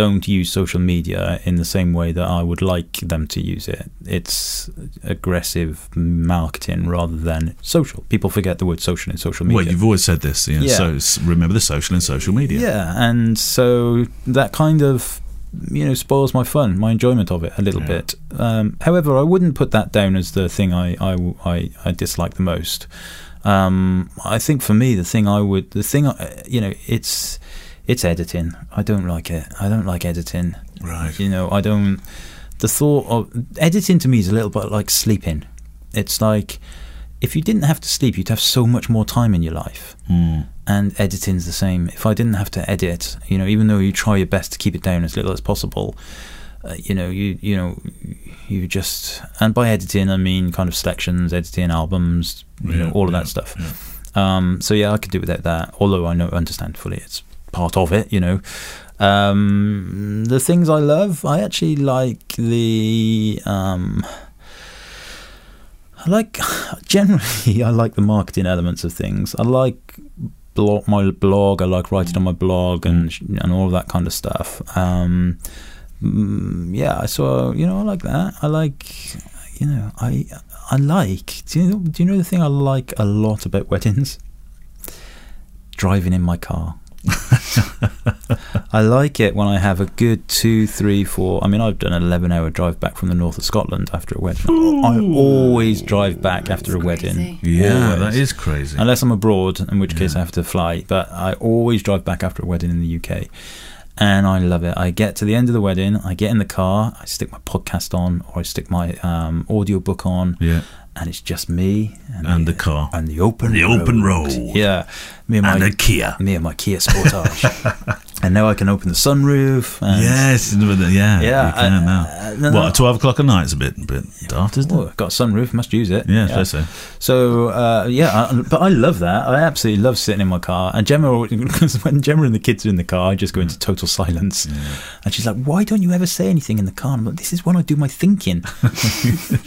don't use social media in the same way that I would like them to use it. It's aggressive marketing rather than social. People forget the word social in social media. Well, you've always said this. You know, Yeah. So remember the social in social media. Yeah, and so that kind of you know spoils my fun, my enjoyment of it a little Yeah. bit. Um, however, I wouldn't put that down as the thing I I, I, I dislike the most. Um, I think for me, the thing I would, the thing I, you know, it's it's editing. I don't like it. I don't like editing. Right. You know, I don't. The thought of editing to me is a little bit like sleeping. It's like if you didn't have to sleep, you'd have so much more time in your life Mm. and editing's the same. If I didn't have to edit, you know, even though you try your best to keep it down as little as possible, uh, you know, you you know, you just and by editing I mean kind of selections, editing albums, you know, all of yeah, that stuff. Um, so yeah, I could do without that. Although I know understand fully it's part of it, you know. Um, the things I love, I actually like the. Um, I like generally I like the marketing elements of things. I like blog my blog. I like writing on my blog and and all of that kind of stuff. Um, mm, yeah, so you know I like that. I like you know I I like. Do you know, do you know the thing I like a lot about weddings? Driving in my car. I like it when I have a good two, three, four. I mean, I've done an eleven-hour drive back from the north of Scotland after a wedding. I always drive back after a wedding. crazy. Yeah, Always. that is crazy. Unless I'm abroad, in which case Yeah. I have to fly. But I always drive back after a wedding in the UK. And I love it. I get to the end of the wedding, I get in the car, I stick my podcast on, or I stick my um, audio book on, yeah. And it's just me And the car. and the open The road. open road. Yeah, me and my And Kia. me and my Kia Sportage. And now I can open the sunroof. And Yes, yeah, Yeah, You can uh, now. uh, what no. twelve o'clock at night is a bit, bit daft, isn't Oh, it? I've got a sunroof, must use it. Yeah, I suppose so. So uh, yeah, I, but I love that. I absolutely love sitting in my car. And Gemma, because when Gemma and the kids are in the car, I just go into total silence. And she's like, "Why don't you ever say anything in the car?" And I'm like, "This is when I do my thinking."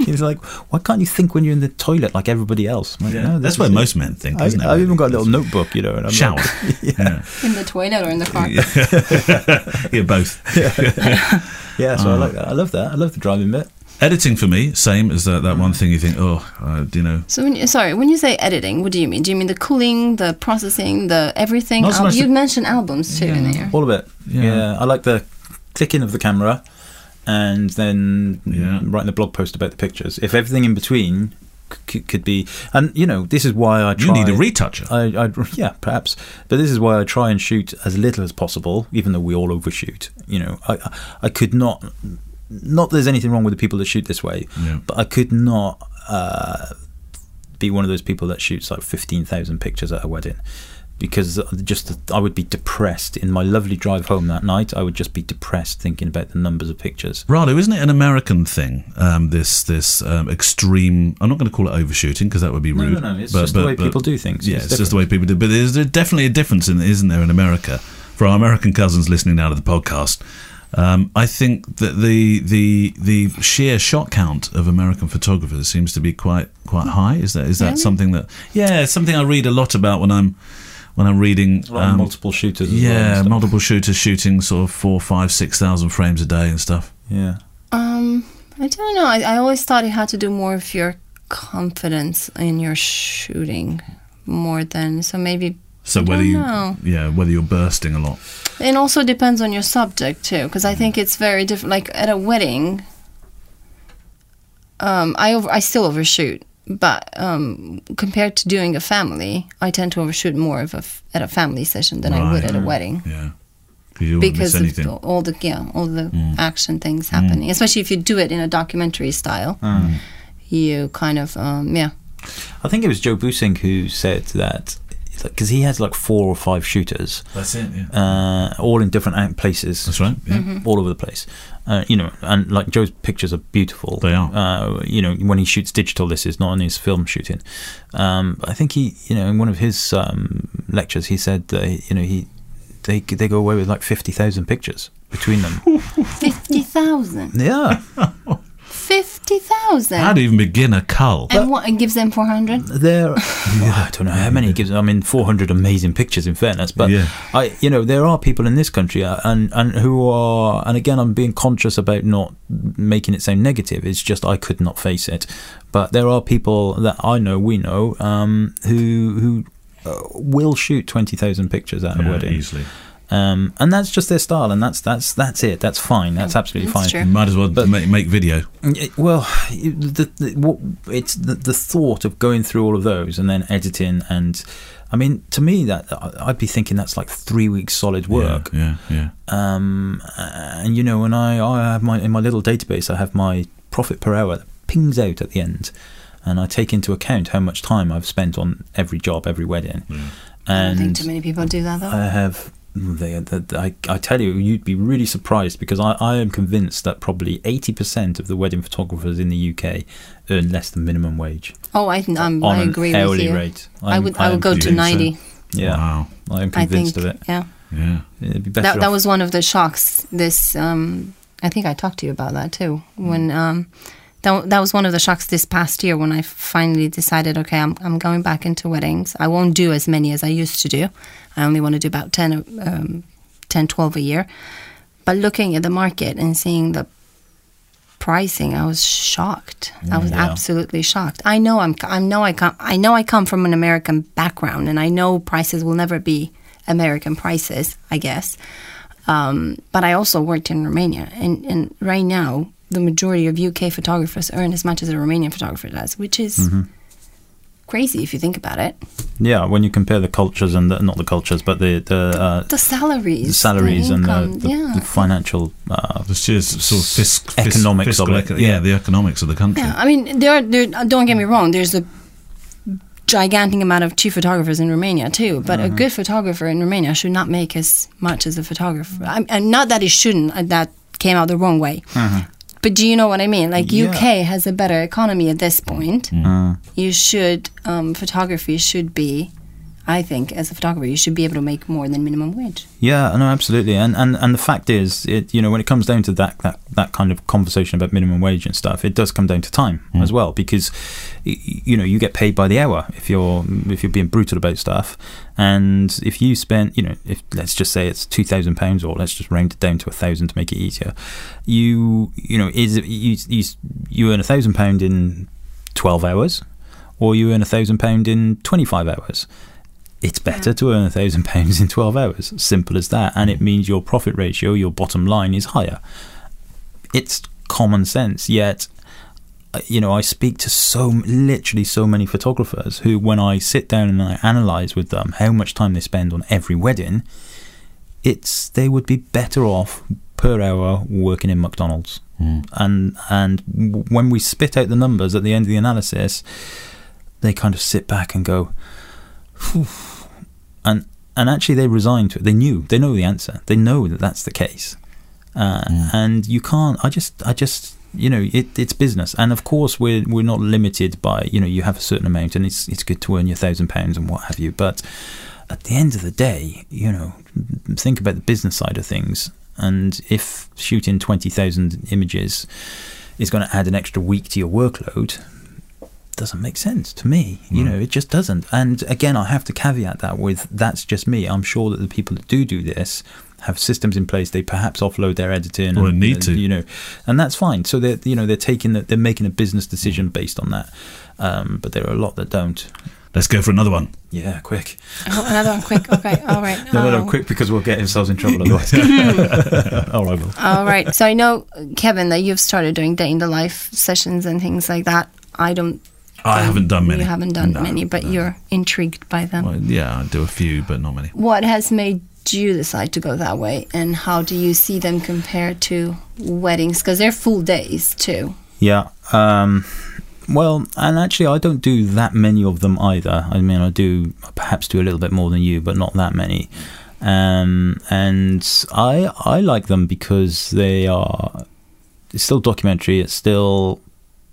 she's like, "Why can't you think when you're in the toilet like everybody else?" I'm like, Yeah, "No, that's where where is- most men think, I, isn't it? I've even got a little notebook, you know. And I'm shower. Like, yeah. In the toilet or in the car? yeah, both. yeah, so I Ah. like that. I love that. I love the driving bit. Editing for me, same as that, that one thing you think, oh, uh, you know, So, when you, sorry, when you say editing, what do you mean? Do you mean the culling, the processing, the everything? Not so Al- much you the- mentioned albums too in there. All of it. Yeah. Yeah. I like the clicking of the camera and then Yeah. writing the blog post about the pictures. If everything in between c- could be, and you know, this is why I try. you need a retoucher. I, I, yeah, perhaps, but this is why I try and shoot as little as possible, even though we all overshoot. You know, I, I- I could not. Not that there's anything wrong with the people that shoot this way, Yeah. but I could not uh, be one of those people that shoots like fifteen thousand pictures at a wedding, because just I would be depressed in my lovely drive home that night. I would just be depressed thinking about the numbers of pictures. Ralu, isn't it an American thing? Um, this this um, extreme. I'm not going to call it overshooting because that would be rude. no, no. It's just the way people do things. Yeah, It's it's, just the way people do. But there's definitely a difference, in, isn't there, in America? For our American cousins listening now to the podcast, um, I think that the the the sheer shot count of American photographers seems to be quite quite high. Is that is that Really? something that? Yeah, it's something I read a lot about when I'm when I'm reading. A lot of um, multiple shooters. As well yeah, stuff. multiple shooters shooting sort of four, five, six thousand frames a day and stuff. Yeah. Um, I don't know. I, I always thought it had to do more with your confidence in your shooting more than so maybe. So whether you, know. yeah, whether you're bursting a lot. It also depends on your subject too, because I think it's very different. Like at a wedding, um, I over, I still overshoot, but um, compared to doing a family, I tend to overshoot more of a f- at a family session than I would at a wedding. Yeah, because you don't want to because miss of anything. the, all the yeah all the Mm. action things happening, especially if you do it in a documentary style. Mm. You kind of um, yeah I think it was Joe Buissink who said that because he has like four or five shooters, That's it. Yeah. uh, all in different places. That's right. Yeah. Mm-hmm. all over the place. Uh, you know, and like Joe's pictures are beautiful. They are. Uh, you know, when he shoots digital, this is not on his film shooting. Um, I think he, you know, in one of his um, lectures, he said that you know he they they go away with like fifty thousand pictures between them. fifty thousand. yeah, Fifty thousand. How do you even begin a cull? and what? It gives them four hundred. there. I don't know how many he gives. I mean, four hundred amazing pictures. In fairness, but Yeah. I, you know, there are people in this country, uh, and and who are, and again, I'm being conscious about not making it sound negative. It's just I could not face it. But there are people that I know, we know, um, who who uh, will shoot twenty thousand pictures at a wedding, easily. Um, and that's just their style, and that's that's that's it. That's fine. That's absolutely That's fine. true. Might as well But- make, make video. Yeah, Well, the, the, what, it's the, the thought of going through all of those and then editing, and I mean, to me, that I'd be thinking that's like three weeks solid work. Yeah, yeah. Um, and you know, when I, I have my in my little database, I have my profit per hour that pings out at the end, and I take into account how much time I've spent on every job, every wedding, yeah. I don't think too many people do that though. I have. They, they, I, I tell you, you'd be really surprised because I, I am convinced that probably 80% of the wedding photographers in the UK earn less than minimum wage oh, I um, on I an agree hourly with you. rate. I I'm- would I am would go to convinced, ninety. Yeah, Wow. I am I convinced think of it. yeah. Yeah. It'd be better That that was one of the shocks. This um, I think I talked to you about that too. When um, that that was one of the shocks this past year when I finally decided, okay, I'm I'm going back into weddings. I won't do as many as I used to do. I only want to do about 10, um, 10 12 a year. But looking at the market and seeing the pricing, I was shocked. I was Yeah. absolutely shocked. I know I'm I know I come I know I come from an American background, and I know prices will never be American prices. I guess. Um, but I also worked in Romania, and, and right now the majority of UK photographers earn as much as a Romanian photographer does, which is Mm-hmm. crazy if you think about it. yeah, when you compare the cultures and the, not the cultures, but the the, uh, The salaries, the salaries the and income, the, the, yeah. the financial. Uh, The sheer sort of fisc, fisc- Economics of fiscal it, eco- yeah. yeah, the economics of the country. Yeah, I mean, there, there. Don't get me wrong. There's a gigantic amount of cheap photographers in Romania too. But Uh-huh. a good photographer in Romania should not make as much as a photographer. I, and not that it shouldn't. uh, That came out the wrong way. But do you know what I mean? Like Yeah. UK has a better economy at this point. Uh, You should um, photography should be. I think as a photographer, you should be able to make more than minimum wage. Yeah, no, absolutely, and and and the fact is, it you know when it comes down to that that that kind of conversation about minimum wage and stuff, it does come down to time mm. as well because y- y- you know you get paid by the hour if you're if you're being brutal about stuff, and if you spend you know if let's just say it's two thousand pounds or let's just round it down to a thousand to make it easier, you you know is it, you you you earn a thousand pound in twelve hours, or you earn a thousand pound in twenty five hours it's better to earn a thousand pounds in 12 hours. Simple as that. And it means your profit ratio your bottom line is higher. It's common sense. Yet uh, you know i speak to so literally so many photographers who when i sit down and i analyze with them how much time they spend on every wedding it's they would be better off per hour working in mcdonald's. And and when we spit out the numbers at the end of the analysis they kind of sit back and go and and actually they resigned to it. They knew, they know the answer. They know that that's the case, uh, and you can't. I just, I just, you know, it, it's business, and of course we're we're not limited by you know you have a certain amount, and it's it's good to earn your thousand pounds and what have you, but at the end of the day, you know, think about the business side of things, and if shooting twenty thousand images is going to add an extra week to your workload, doesn't make sense to me. You know, mm. it just doesn't. And again, I have to caveat that with that's just me. I'm sure that the people that do do this have systems in place. They perhaps offload their editing. Or and, need and, to. you know, and that's fine. So they're you know they're taking that they're making a business decision mm. based on that. Um, but there are a lot that don't. Let's go for another one. Yeah, quick. Oh, another one, quick. Okay, all right. No, no, no, um, quick because we'll get ourselves in trouble otherwise. All right, will. All right. So I know, Kevin, that you've started doing day in the life sessions and things like that. I don't. I um, haven't done many. You haven't done No, many, but no. you're intrigued by them. Well, yeah, I do a few, but not many. What has made you decide to go that way, and how do you see them compared to weddings? Because they're full days too. Yeah. Um, well, and actually, I don't do that many of them either. I mean, I do perhaps do a little bit more than you, but not that many. Um, and I I like them because they are it's still documentary. It's still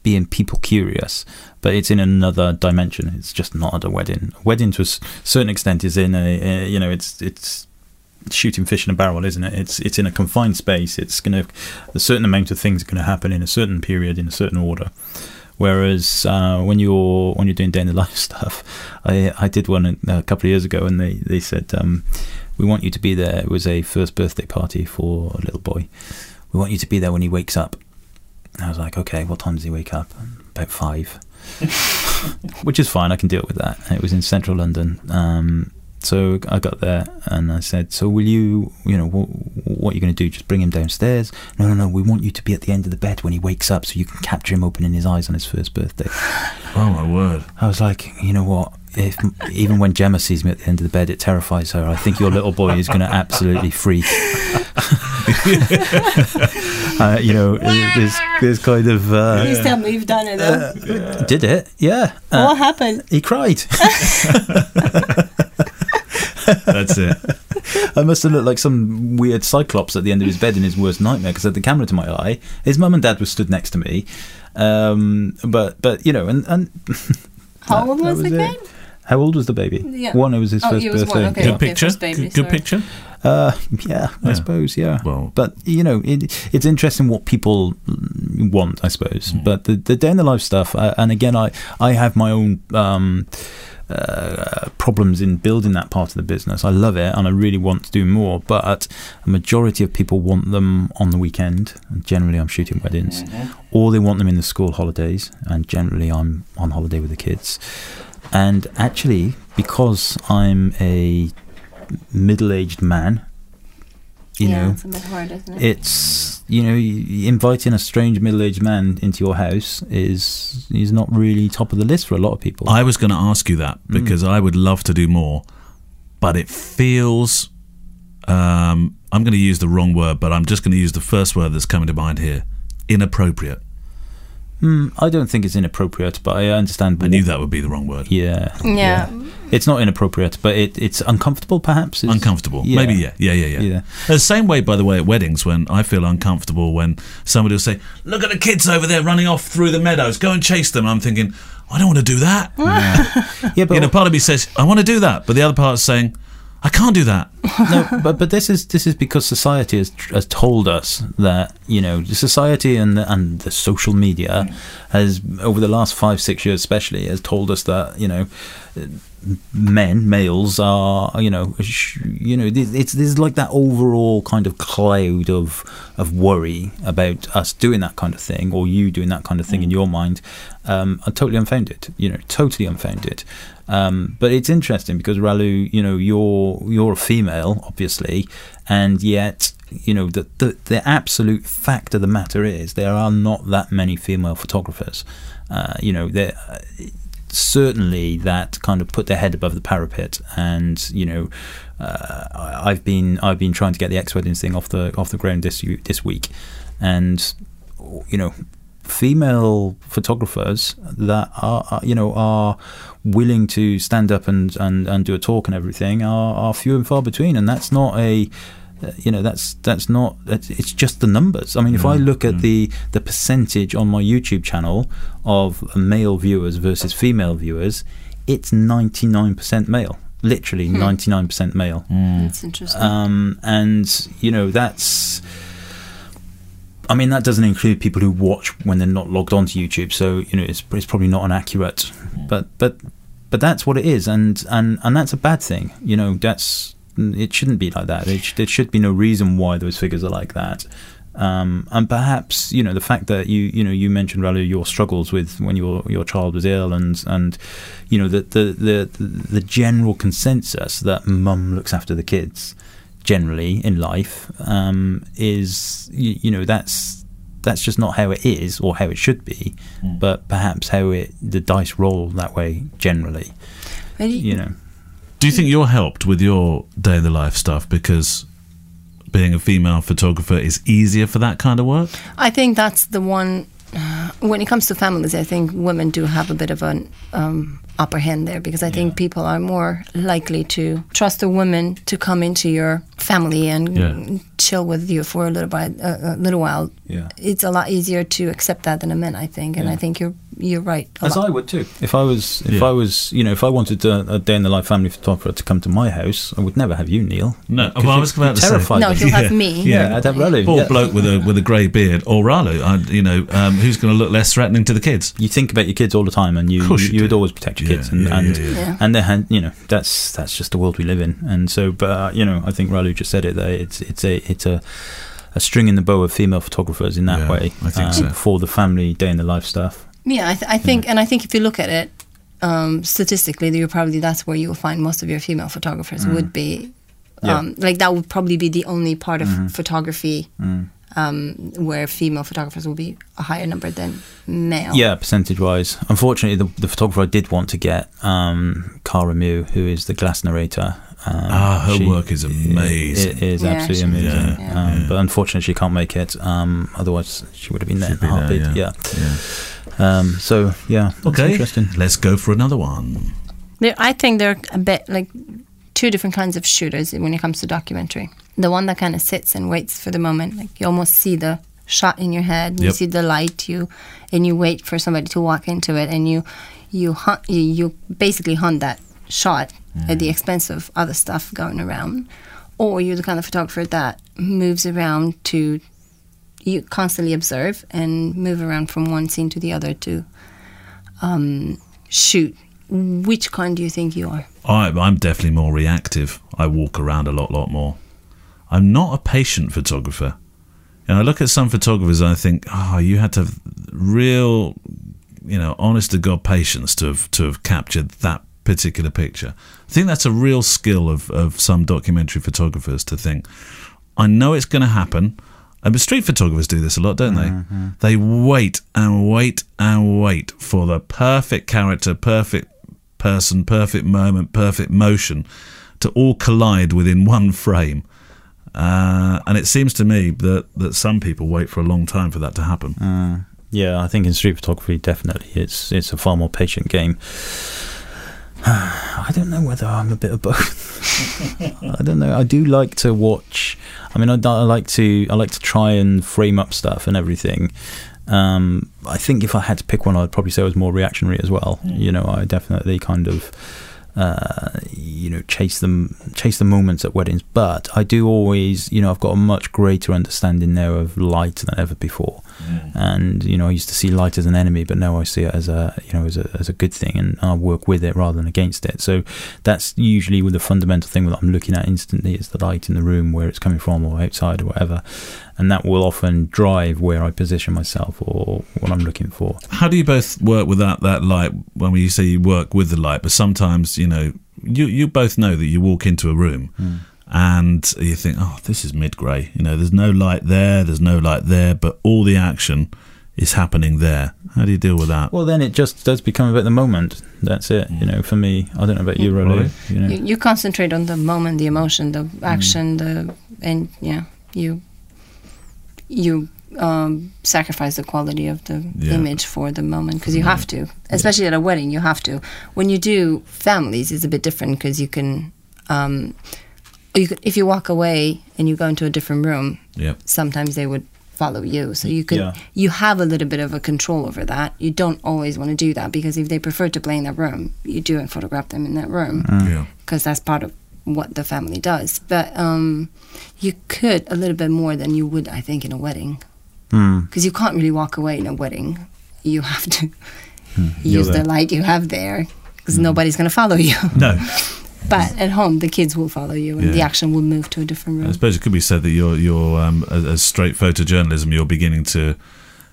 being people curious, but it's in another dimension. It's just not at a wedding. A wedding, to a certain extent, is in a, a you know it's it's shooting fish in a barrel, isn't it? It's it's in a confined space. It's going to a certain amount of things are going to happen in a certain period in a certain order. Whereas uh, when you're when you're doing day in the life stuff, I I did one a, couple of years ago, and they they said um, we want you to be there. It was a first birthday party for a little boy. We want you to be there when he wakes up. I was like, okay, what time does he wake up? About five, which is fine. I can deal with that. It was in central London. Um, so I got there and I said, "So will you, you know, what, what are you going to do? Just bring him downstairs? No, no, no. We want you to be at the end of the bed when he wakes up, so you can capture him opening his eyes on his first birthday." Oh my word! I was like, you know what? If even when Gemma sees me at the end of the bed, it terrifies her. I think your little boy is going to absolutely freak. uh, you know, there's there's kind of uh, Please tell me you've done it. Though. did it? Yeah, uh, what happened? he cried. That's it. I must have looked like some weird cyclops at the end of his bed in his worst nightmare because I had the camera to my eye. His mum and dad were stood next to me, um, but but you know, and and How old that was the it. Game? How old was the baby? Yeah. One. It was his Oh, first was birthday. one, okay. Good okay, picture. first baby, good, good picture. Uh, yeah, I suppose, yeah. Well- but you know, it, it's interesting what people want, I suppose. Mm. But the the day in the life stuff, uh, and again, I I have my own. Um, uh, problems in building that part of the business. I love it and I really want to do more, but a majority of people want them on the weekend. And generally, I'm shooting weddings, or they want them in the school holidays, and generally, I'm on holiday with the kids. And actually, because I'm a middle-aged man, you yeah, know, it's a bit hard, isn't it? it's you know inviting a strange middle-aged man into your house is is not really top of the list for a lot of people. I was going to ask you that because I would love to do more, but it feels. Um, I'm going to use the wrong word, but I'm just going to use the first word that's coming to mind here: inappropriate. Mm, I don't think it's inappropriate, but I understand. I knew that would be the wrong word. Yeah, Yeah. It's not inappropriate, but it, it's uncomfortable. Perhaps is- Uncomfortable. Yeah. Maybe, yeah. Yeah, yeah, yeah. Yeah. The same way, by the way, at weddings, when I feel uncomfortable when somebody will say, Look at the kids over there running off through the meadows, go and chase them. I'm thinking, I don't want to do that. Yeah, but you know, part of me says, I want to do that. But the other part is saying, I can't do that. no, but but this is this is because society has has told us that you know society and the, and the social media has over the last five six years especially has told us that you know men males are you know sh- you know it's there's like that overall kind of cloud of of worry about us doing that kind of thing or you doing that kind of thing in your mind um, are totally unfounded you know totally unfounded. Um, but it's interesting because Ralu you know you're you're a female obviously and yet you know the, the the absolute fact of the matter is there are not that many female photographers. Uh, you know there certainly that kind of put their head above the parapet and you know uh, I've been I've been trying to get the X weddings thing off the off the ground this this week. And you know female photographers that are are, you know are willing to stand up and, and, and do a talk and everything are, are few and far between. And that's not a uh, you know that's that's not that's, it's just the numbers. I mean if i look at the the percentage on my youtube channel of male viewers versus female viewers it's 99% male. Literally 99% male. That's interesting. um, and you know that's I mean that doesn't include people who watch when they're not logged onto YouTube. So you know it's, it's probably not an accurate but but but that's what it is. And and and that's a bad thing. You know that's it shouldn't be like that. There, sh- there should be no reason why those figures are like that. Um, and perhaps you know the fact that you you know you mentioned Ralu your struggles with when your your child was ill and and you know the the the, the general consensus that mum looks after the kids generally in life um, is you, you know that's that's just not how it is or how it should be but perhaps how it the dice roll that way generally. You- you know Do you think you're helped with your day in the life stuff because being a female photographer is easier for that kind of work? I think that's the one. Uh, when it comes to families, I think women do have a bit of an um, upper hand there because I think people are more likely to trust a woman to come into your family and Yeah. chill with you for a little bit, a, a little while. Yeah. It's a lot easier to accept that than a man, I think, and Yeah. I think you're you're right. As lot. I would too. If I was, if Yeah. I was, you know, if I wanted a, a day in the life family photographer to come to my house, I would never have you, Neale. No, 'Cause well, I was about you to say- terrified no, me. he'll have me. Yeah, I'd have Ralu. Poor Yeah. bloke with a with a grey beard or Ralu, I, you know, um, who's going to look less threatening to the kids? You think about your kids all the time, and you you, you would always protect your Yeah, kids, and yeah, and, yeah, yeah. Yeah. and they had, you know, that's that's just the world we live in. And so, but uh, you know, I think Ralu just said it. That it's it's a it's a a string in the bow of female photographers in that Yeah, way. I think um, so. for the family day in the life stuff. Yeah, I, th- I think, and I think if you look at it um, statistically, you're probably that's where you will find most of your female photographers would be. Yeah. Um, like that would probably be the only part of photography Mm. um, where female photographers will be a higher number than male. Yeah, percentage wise. Unfortunately, the, the photographer I did want to get, um, Cara Mew, who is the glass narrator. Um, Ah, her she- work is amazing. It is Yeah, absolutely she- amazing. Yeah, um, yeah. But unfortunately, she can't make it. Um, otherwise, she would have been there She'd in a be heartbeat. there, yeah. Yeah. Um, so yeah, that's Okay, interesting. let's go for another one. There, I think there are a bit like two different kinds of shooters when it comes to documentary. The one that kind of sits and waits for the moment, like you almost see the shot in your head, you Yep. see the light, you and you wait for somebody to walk into it, and you you hunt, you, you basically hunt that shot at the expense of other stuff going around, or you're the kind of photographer that moves around to you constantly observe and move around from one scene to the other to um, shoot. Which kind do you think you are? I, I'm definitely more reactive. I walk around a lot, lot more. I'm not a patient photographer. And I look at some photographers and I think, oh, you had to have real, you know, honest to God patience to have to have captured that particular picture. I think that's a real skill of, of some documentary photographers to think, I know it's going to happen. And but street photographers do this a lot, don't they? They wait and wait and wait for the perfect character, perfect person, perfect moment, perfect motion to all collide within one frame. Uh, and it seems to me that, that some people wait for a long time for that to happen. Yeah, I think in street photography, definitely, it's it's a far more patient game. I don't know whether I'm a bit of both. I don't know. I do like to watch. I mean, I, I like to I like to try and frame up stuff and everything. Um, I think if I had to pick one, I'd probably say I was more reactionary as well. You know, I definitely kind of uh, you know chase them chase the moments at weddings. But i do always you know i've got a much greater understanding now of light than ever before. And you know i used to see light as an enemy but now i see it as a you know as a, as a good thing and i work with it rather than against it. So that's usually with the fundamental thing that i'm looking at instantly is the light in the room where it's coming from or outside or whatever and that will often drive where i position myself or what i'm looking for How do you both work without that, that light? When you say you work with the light, but sometimes, you know, you, you both know that you walk into a room hmm. and you think, oh, this is mid grey. You know, there's no light there, there's no light there, but all the action is happening there. How do you deal with that? well then it just does become about the moment that's it you hmm. know for me i don't know about you Ralu, Right. you know You, you concentrate on the moment, the emotion, the hmm. action, the and yeah, you you um, sacrifice the quality of the Yeah. image for the moment because you have to, especially at a wedding. You have to. When you do families, it's a bit different because you can. Um, you could, if you walk away and you go into a different room, Yeah. sometimes they would follow you. So you could Yeah. you have a little bit of a control over that. You don't always want to do that because if they prefer to play in that room, you do and photograph them in that room Yeah. because that's part of what the family does. But um, you could a little bit more than you would, I think, in a wedding Hmm. because you can't really walk away in a wedding. You have to You're use the light you have there because nobody's going to follow you. No. but at home, the kids will follow you and the action will move to a different room. I suppose it could be said that you're, you're um, as, as straight photojournalism, you're beginning to,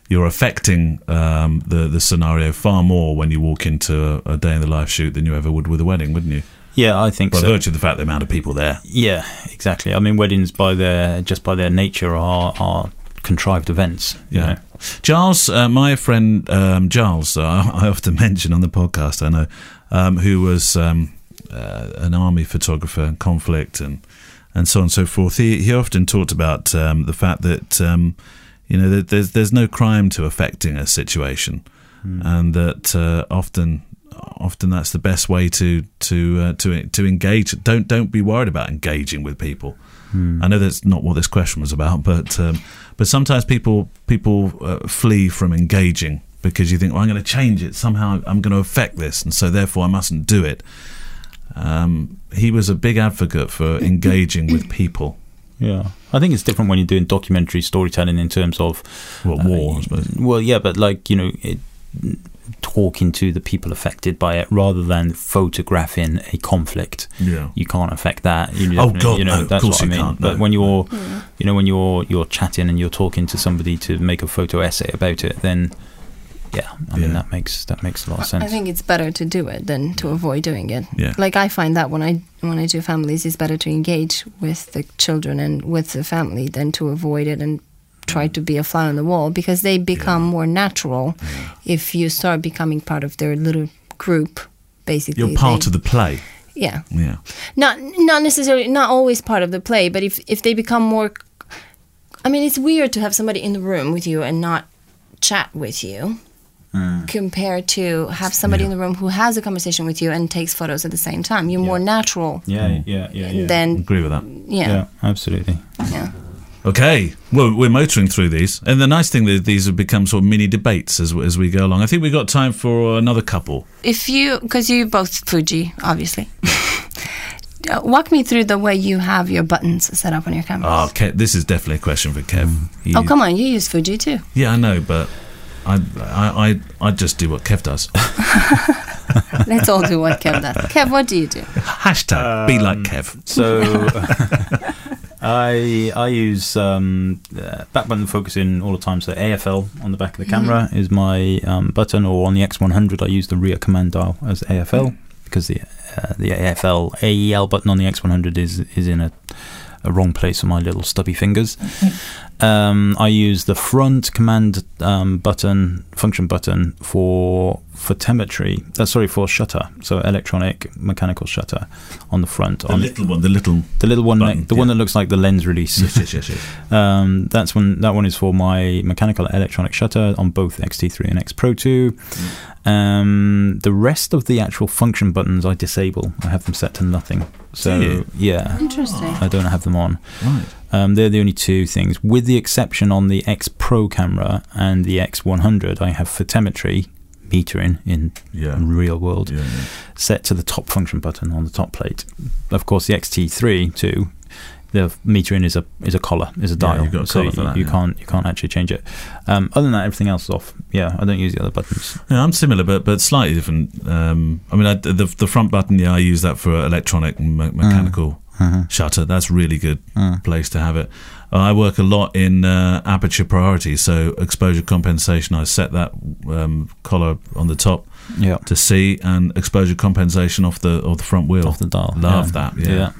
you're affecting um, the, the scenario far more when you walk into a, a day in the life shoot than you ever would with a wedding, wouldn't you? Yeah i think By so virtue of the fact the amount of people there. Yeah, exactly. I mean, weddings by their just by their nature are are contrived events. You Yeah. know? Giles, uh, my friend um, Giles, uh, I often mention on the podcast, I know, um, who was um, uh, an army photographer in conflict and, and so on and so forth. He, he often talked about um, the fact that, um, you know, that there's, there's no crime to affecting a situation and that uh, often often that's the best way to to uh, to to engage. Don't don't be worried about engaging with people. I know that's not what this question was about, but um, but sometimes people people uh, flee from engaging because you think, well, I'm going to change it somehow. I'm going to affect this, and so therefore I mustn't do it. Um, he was a big advocate for engaging with people. Yeah, I think it's different when you're doing documentary storytelling in terms of What war? I suppose. Well, yeah, but like you know, it, talking to the people affected by it rather than photographing a conflict. Yeah. You can't affect that. You Oh, God, you know no, of that's course what I you mean. can't, but no. when you're, you know, when you're you're chatting and you're talking to somebody to make a photo essay about it, then yeah, I mean that makes that makes a lot of sense. I think it's better to do it than to avoid doing it. Yeah. Like I find that when I when I do families, it's better to engage with the children and with the family than to avoid it and try to be a fly on the wall because they become more natural if you start becoming part of their little group. Basically, You're part they- of the play. yeah. Yeah. Not not necessarily not always part of the play, but if if they become more, I mean, it's weird to have somebody in the room with you and not chat with you. Mm. Compared to have somebody in the room who has a conversation with you and takes photos at the same time, you're more natural. yeah, yeah, yeah, yeah. Then Agree with that. yeah, yeah, absolutely. yeah. Okay, well, we're motoring through these, and the nice thing is these have become sort of mini debates as as we go along. I think we've got time for another couple. If you, because you both Fuji, obviously. Uh, Walk me through the way you have your buttons set up on your camera. Oh, ah, Kev, this is definitely a question for Kev. Mm. He- oh, come on, you use Fuji too. Yeah, I know, but I, I, I, I just do what Kev does. Let's all do what Kev does. Kev, what do you do? Hashtag be like um, Kev. So I I use um, uh, back button focusing all the time. So AFL on the back of the camera is my um, button, or on the X100 I use the rear command dial as AFL because the uh, the AFL AEL button on the X100 is is in a a wrong place on my little stubby fingers. Um, I use the front command um, button, function button for for telemetry. Uh, sorry, for shutter. So electronic mechanical shutter on the front. The on little one, the little. the little one, button, the one that looks like the lens release. Yes, yes, yes, yes. Um, that's one. That one is for my mechanical electronic shutter on both XT3 and X Pro 2. Um, the rest of the actual function buttons I disable. I have them set to nothing. So yeah, Interesting. I don't have them on. Right. Um, they're the only two things, with the exception on the X Pro camera and the X100. I have photometry metering in Yeah. real world Yeah, yeah. set to the top function button on the top plate. Of course, the XT3 too. The metering is a is a collar, is a dial, you've got a so you, that, you can't you can't actually change it. Um, other than that, everything else is off. Yeah, I don't use the other buttons. Yeah, I'm similar, but but slightly different. Um, I mean, I, the the front button, yeah, I use that for electronic and me- mechanical shutter. That's really good place to have it. I work a lot in uh, aperture priority, so exposure compensation. I set that um, collar on the top Yeah, to see, and exposure compensation off the off the front wheel. off the dial. Love yeah. that. Yeah. Yeah.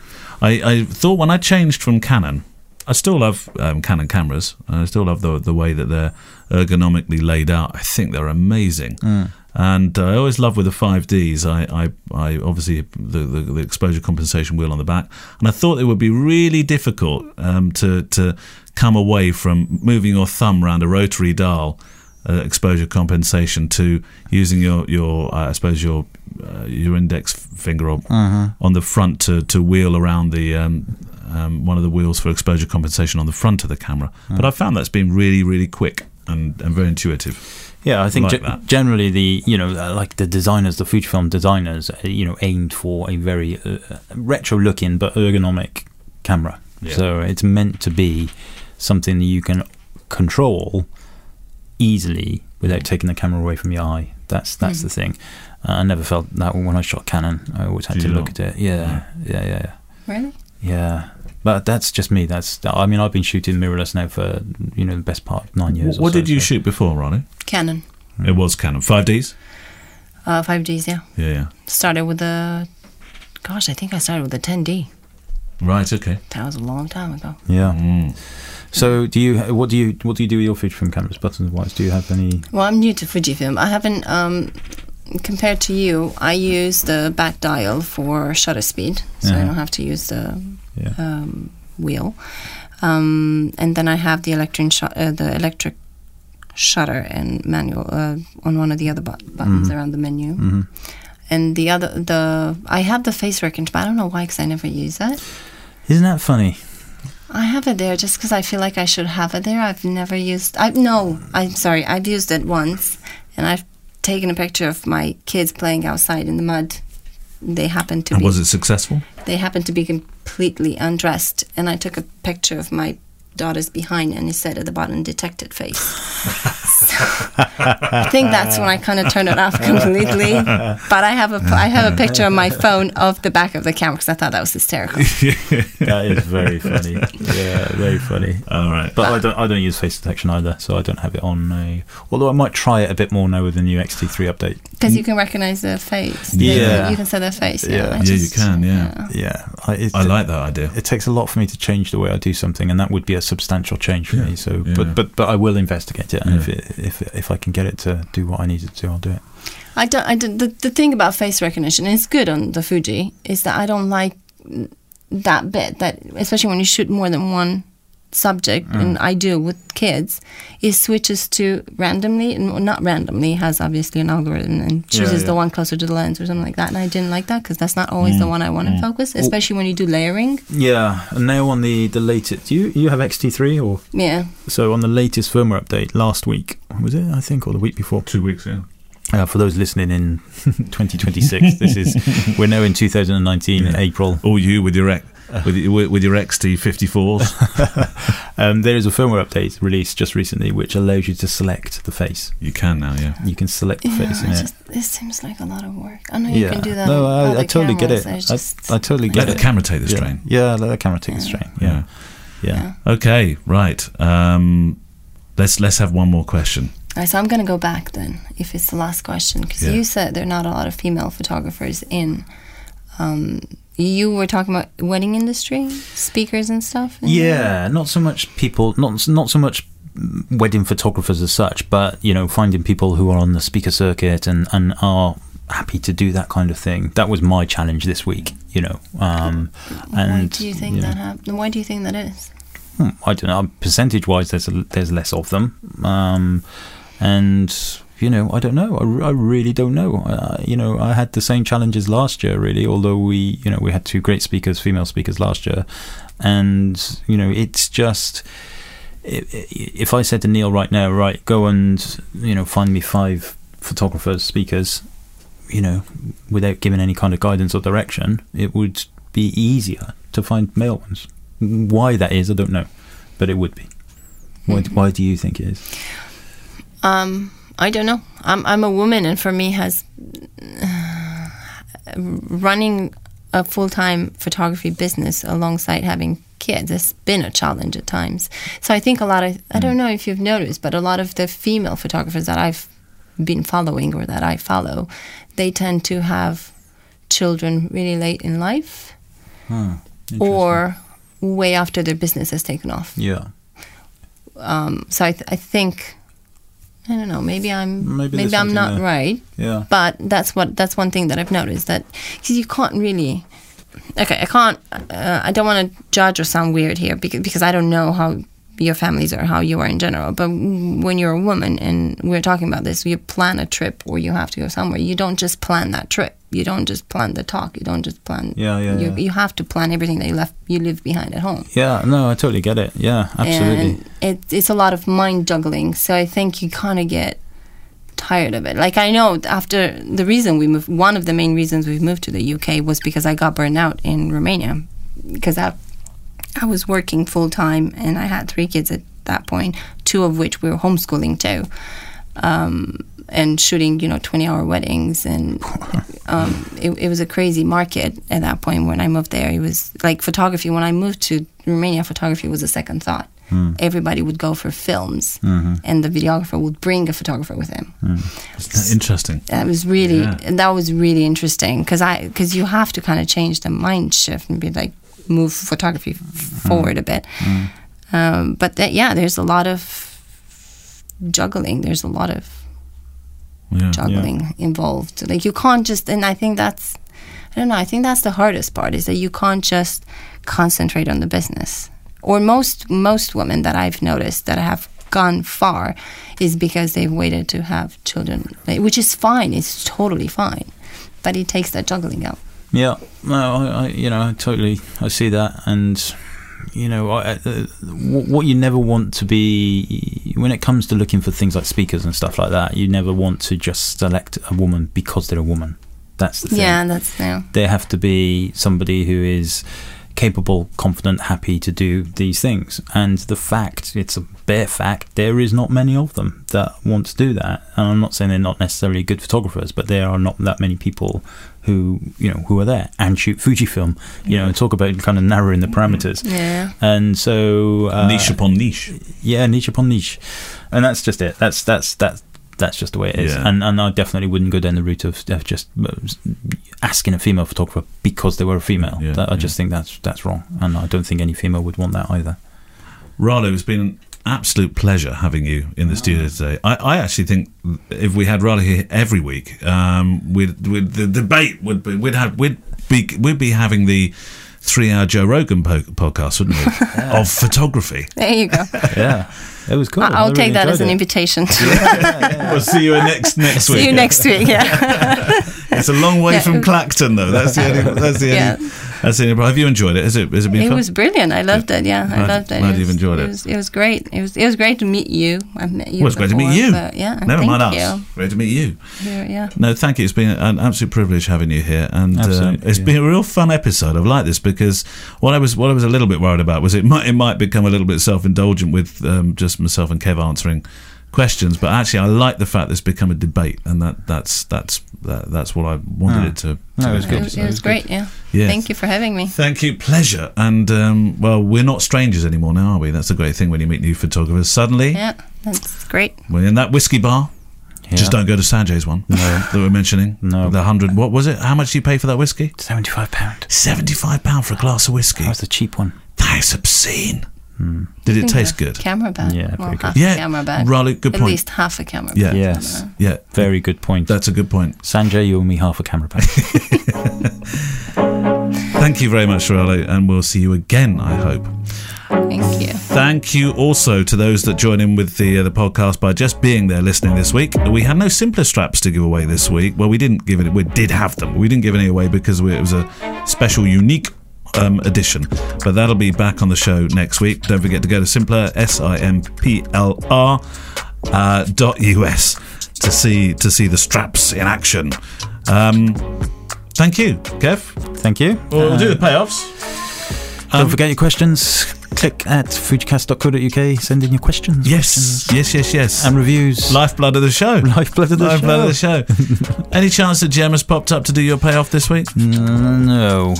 I, I thought when I changed from Canon, I still love um, Canon cameras, and I still love the the way that they're ergonomically laid out. I think they're amazing. Mm. And uh, I always love with the 5Ds. I, I, I obviously the, the, the exposure compensation wheel on the back, and I thought it would be really difficult um, to to come away from moving your thumb around a rotary dial uh, exposure compensation to using your your uh, I suppose your uh, your index finger or, on the front to to wheel around the. Um, um, one of the wheels for exposure compensation on the front of the camera, but I found that's been really, really quick and, and very intuitive. Yeah, I think Like ge- generally the you know uh, like the designers, the Fujifilm designers, uh, you know, aimed for a very uh, retro-looking but ergonomic camera. Yeah. So it's meant to be something that you can control easily without taking the camera away from your eye. That's that's the thing. Uh, I never felt that when I shot Canon. I always had Did to look not? at it. Yeah, yeah, yeah, yeah. Really? yeah. But that's just me. That's I mean I've been shooting mirrorless now for you know the best part of nine years. What, or so, did you so- shoot before, Ronnie? Canon. It was Canon. 5Ds? Uh, 5Ds, yeah. Yeah, yeah. Started with the, gosh, I think I started with the 10D. Right, okay. That was a long time ago. Yeah. Mm. So do you? What do you? What do you do with your Fujifilm cameras, buttons wise? Do you have any? Well, I'm new to Fujifilm. I haven't, um, compared to you, I use the back dial for shutter speed, so I Uh-huh. don't have to use the Yeah. um, wheel. Um, and then I have the electric, sh- uh, the electric shutter and manual uh, on one of the other but- buttons around the menu. hmm And the other, the I have the face recognition, but I don't know why, because I never use that. Isn't that funny? I have it there just because I feel like I should have it there. I've never used. I no. I'm sorry. I've used it once, and I've taken a picture of my kids playing outside in the mud. They happened to And be. was it successful? They happened to be completely undressed, and I took a picture of my daughter's behind, and it said at the bottom "detected face." I think that's when I kind of turned it off completely. But I have a I have a picture on my phone of the back of the camera because I thought that was hysterical. That is very funny. Yeah, very funny. All right. But I don't. I don't use face detection either, so I don't have it on a. Although I might try it a bit more now with the new XT3 update. Because you can recognize their face. Yeah. You can see their face. Yeah. Yeah, I Yeah, you can, yeah. Yeah, I, it, I like that idea. It takes a lot for me to change the way I do something, and that would be a substantial change for Yeah, me. So, yeah. but but but I will investigate it, and if it, if if I can get it to do what I need it to, I'll do it. I don't. I don't the, the thing about face recognition, is good on the Fuji, is that I don't like that bit. That especially when you shoot more than one subject, Mm. and I do with kids, it switches to randomly, and not randomly. Has obviously an algorithm and chooses yeah. the one closer to the lens or something like that. And I didn't like that because that's not always Mm. the one I want to focus, especially when you do layering. Yeah, and now on the the latest, do you you have XT3 or Yeah. so on the latest firmware update last week was it? I think or the week before. Two weeks, yeah. Uh, for those listening in 2026, this is we're now in 2019 Yeah. April. All you with your ex- with, your- with your XT54s. Um, there is a firmware update released just recently which allows you to select the face. you can now, yeah. You can select the Yeah, face in it it. just it seems like a lot of work. I know you can do that. No, on I, I other totally get it. cameras, I, it's just- I totally Let get the it. camera take the yeah. strain. Yeah, let the camera take the Yeah. strain. Yeah, yeah. Yeah. Okay, right. Um, let's let's have one more question. Alright, so I'm going to go back then, if it's the last question, because Yeah. you said there are not a lot of female photographers in um, you were talking about wedding industry, speakers and stuff. Yeah, not so much people, not not so much wedding photographers as such, but you know, finding people who are on the speaker circuit and and are happy to do that kind of thing. That was my challenge this week. You know, um, and why do you think you know, that happened? Why do you think that is? hmm, I don't know. Percentage wise, there's a, there's less of them, um, and you know, I don't know. I, I really don't know. Uh, you know, I had the same challenges last year, really. Although we, you know, we had two great speakers, female speakers last year, and you know, it's just. If I said to Neale right now, right, go and you know find me five photographers, speakers, you know, without giving any kind of guidance or direction, it would be easier to find male ones. Why that is, I don't know, but it would be. Why, why do you think it is? Um, I don't know. I'm I'm a woman, and for me, has running a full time photography business alongside having kids has been a challenge at times. So I think a lot of I don't know if you've noticed, but a lot of the female photographers that I've been following or that I follow, they tend to have children really late in life Hmm, or way after their business has taken off. yeah, Um, so I, th- I think I don't know. Maybe I'm Maybe maybe, I'm not there. right. yeah, But that's what that's one thing that I've noticed that because you can't really. Okay, I can't. Uh, I don't want to judge or sound weird here because because I don't know how your families are, how you are in general. But when you're a woman and we're talking about this, you plan a trip or you have to go somewhere. You don't just plan that trip. You don't just plan the talk. You don't just plan. Yeah, yeah, You, yeah. you have to plan everything that you left you leave behind at home. yeah. No, I totally get it. Yeah, absolutely. And it, it's a lot of mind juggling. So I think you kind of get tired of it. Like I know after the reason we moved, one of the main reasons we moved to the UK was because I got burned out in Romania because I, I was working full time and I had three kids at that point, two of which we were homeschooling too. Um, and shooting, you know, 20 hour weddings. And um, it, it was a crazy market at that point when I moved there. It was like photography. When I moved to Romania, photography was a second thought. Hmm. Everybody would go for films, mm-hmm. and the videographer would bring a photographer with him. Hmm. That interesting? That was really Yeah. that was really interesting because I because you have to kind of change the mind shift and be like move photography hmm. forward a bit. Um, but that, yeah, there's a lot of juggling. There's a lot of Yeah. juggling involved. Like you can't just, and I think that's, I don't know. I think that's the hardest part is that you can't just concentrate on the business. Or most most women that I've noticed that have gone far is because they've waited to have children, which is fine. It's totally fine, but it takes that juggling out. Yeah, no, I, I you know, I totally, I see that, and you know, I, uh, what you never want to be when it comes to looking for things like speakers and stuff like that, you never want to just select a woman because they're a woman. That's the thing. Yeah, that's yeah. They have to be somebody who is capable, confident, happy to do these things. And the fact, it's a bare fact, there is not many of them that want to do that. And I'm not saying they're not necessarily good photographers, but there are not that many people who, you know, who are there and shoot Fujifilm, you know, and talk about kind of narrowing the parameters. Yeah. And so uh, niche upon niche. yeah, niche upon niche, and that's just it. That's that's that's that's just the way it is. Yeah. And and I definitely wouldn't go down the route of, of just uh, asking a female photographer because they were a female. Yeah, That- I yeah. just think that's that's wrong, and I don't think any female would want that either. Ralu, it's been an absolute pleasure having you in the studio today. I, I actually think if we had Ralu here every week, um, we'd, we'd, the debate would be we'd have we'd be we'd be having the three-hour Joe Rogan po- podcast, wouldn't we, of photography? There you go. Yeah, it was cool. I- I'll I take really that as an enjoyed it. invitation. we'll see you next next week. See you next week. Yeah. It's a long way Yeah. from Clacton, though. That's the only. That's the only. Yeah. That's the only. Have you enjoyed it? Has it? Has it been It fun? was brilliant. I loved it. Yeah, Glad- I loved it. glad you've enjoyed it. It was, it was great. It was it was great to meet you. I've met you. well, it's great to meet before, you. but yeah, Never thank mind us. you. Great to meet you. You're- yeah. No, thank you. It's been an absolute privilege having you here, and Absolutely, it's yeah. been a real fun episode. I've liked this because what I was what I was a little bit worried about was it might it might become a little bit self indulgent with um, just myself and Kev answering questions, but actually I like the fact that it's become a debate, and that that's that's that, that's what I wanted Ah. it to. No, to it was good. It was, it It was was great. Yeah. Yes. Thank you for having me. Thank you, pleasure. And um, well, we're not strangers anymore now, are we? That's a great thing when you meet new photographers. Suddenly, Yeah, that's great. we're in that whiskey bar. Just don't go to Sanjay's one that we're mentioning. No. The hundred. What was it? How much do you pay for that whiskey? Seventy-five pound. Seventy-five pound for a glass of whiskey. That was the cheap one. That is obscene. Did it taste good? Camera bag. Yeah, well, very good. half Yeah, a camera bag. Ralu, good point. At point. least half a camera Yeah. bag. Yes. Yeah, Very good point. that's a good point. Sanjay, you owe me half a camera pack. Thank you very much, Ralu, and we'll see you again. I hope. Thank you. Thank you also to those that join in with the uh, the podcast by just being there listening this week. We had no Simplr straps to give away this week. Well, we didn't give it. We did have them. We didn't give any away because we, it was a special, unique um, edition. But that'll be back on the show next week. Don't forget to go to Simplr s i m p l r uh, dot us to see to see the straps in action. Um, thank you, Kev. Thank you. We'll, we'll do Uh, the payoffs. Don't forget your questions. Click at fujicast.co.uk. Send in your questions. Yes, yes, yes, yes. And reviews. Lifeblood of the show. Lifeblood of the Lifeblood of the show. show. Any chance that Jem has popped up to do your payoff this week? No.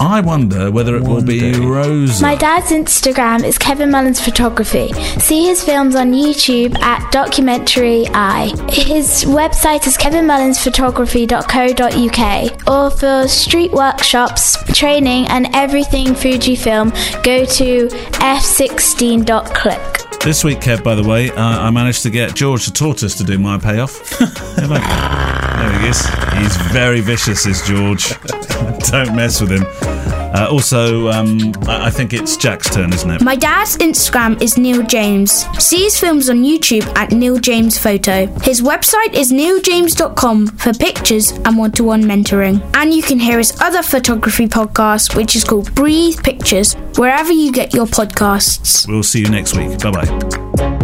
I wonder whether it will be day. Rosa. My dad's Instagram is Kevin Mullins Photography. See his films on YouTube at Documentary Eye. His website is kevinmullinsphotography.co.uk. Or for street workshops, training, and everything Fujifilm, go to f16.click. This week, Kev, by the way, uh, I managed to get George the tortoise to do my payoff. Hello. there he is. He's very vicious, is George. Don't mess with him. Uh, also, um, I I think it's Jack's turn, isn't it? My dad's Instagram is Neale James. See his films on YouTube at Neale James Photo. His website is nealejames.com for pictures and one to one mentoring. And you can hear his other photography podcast, which is called Breathe Pictures, wherever you get your podcasts. We'll see you next week. Bye bye.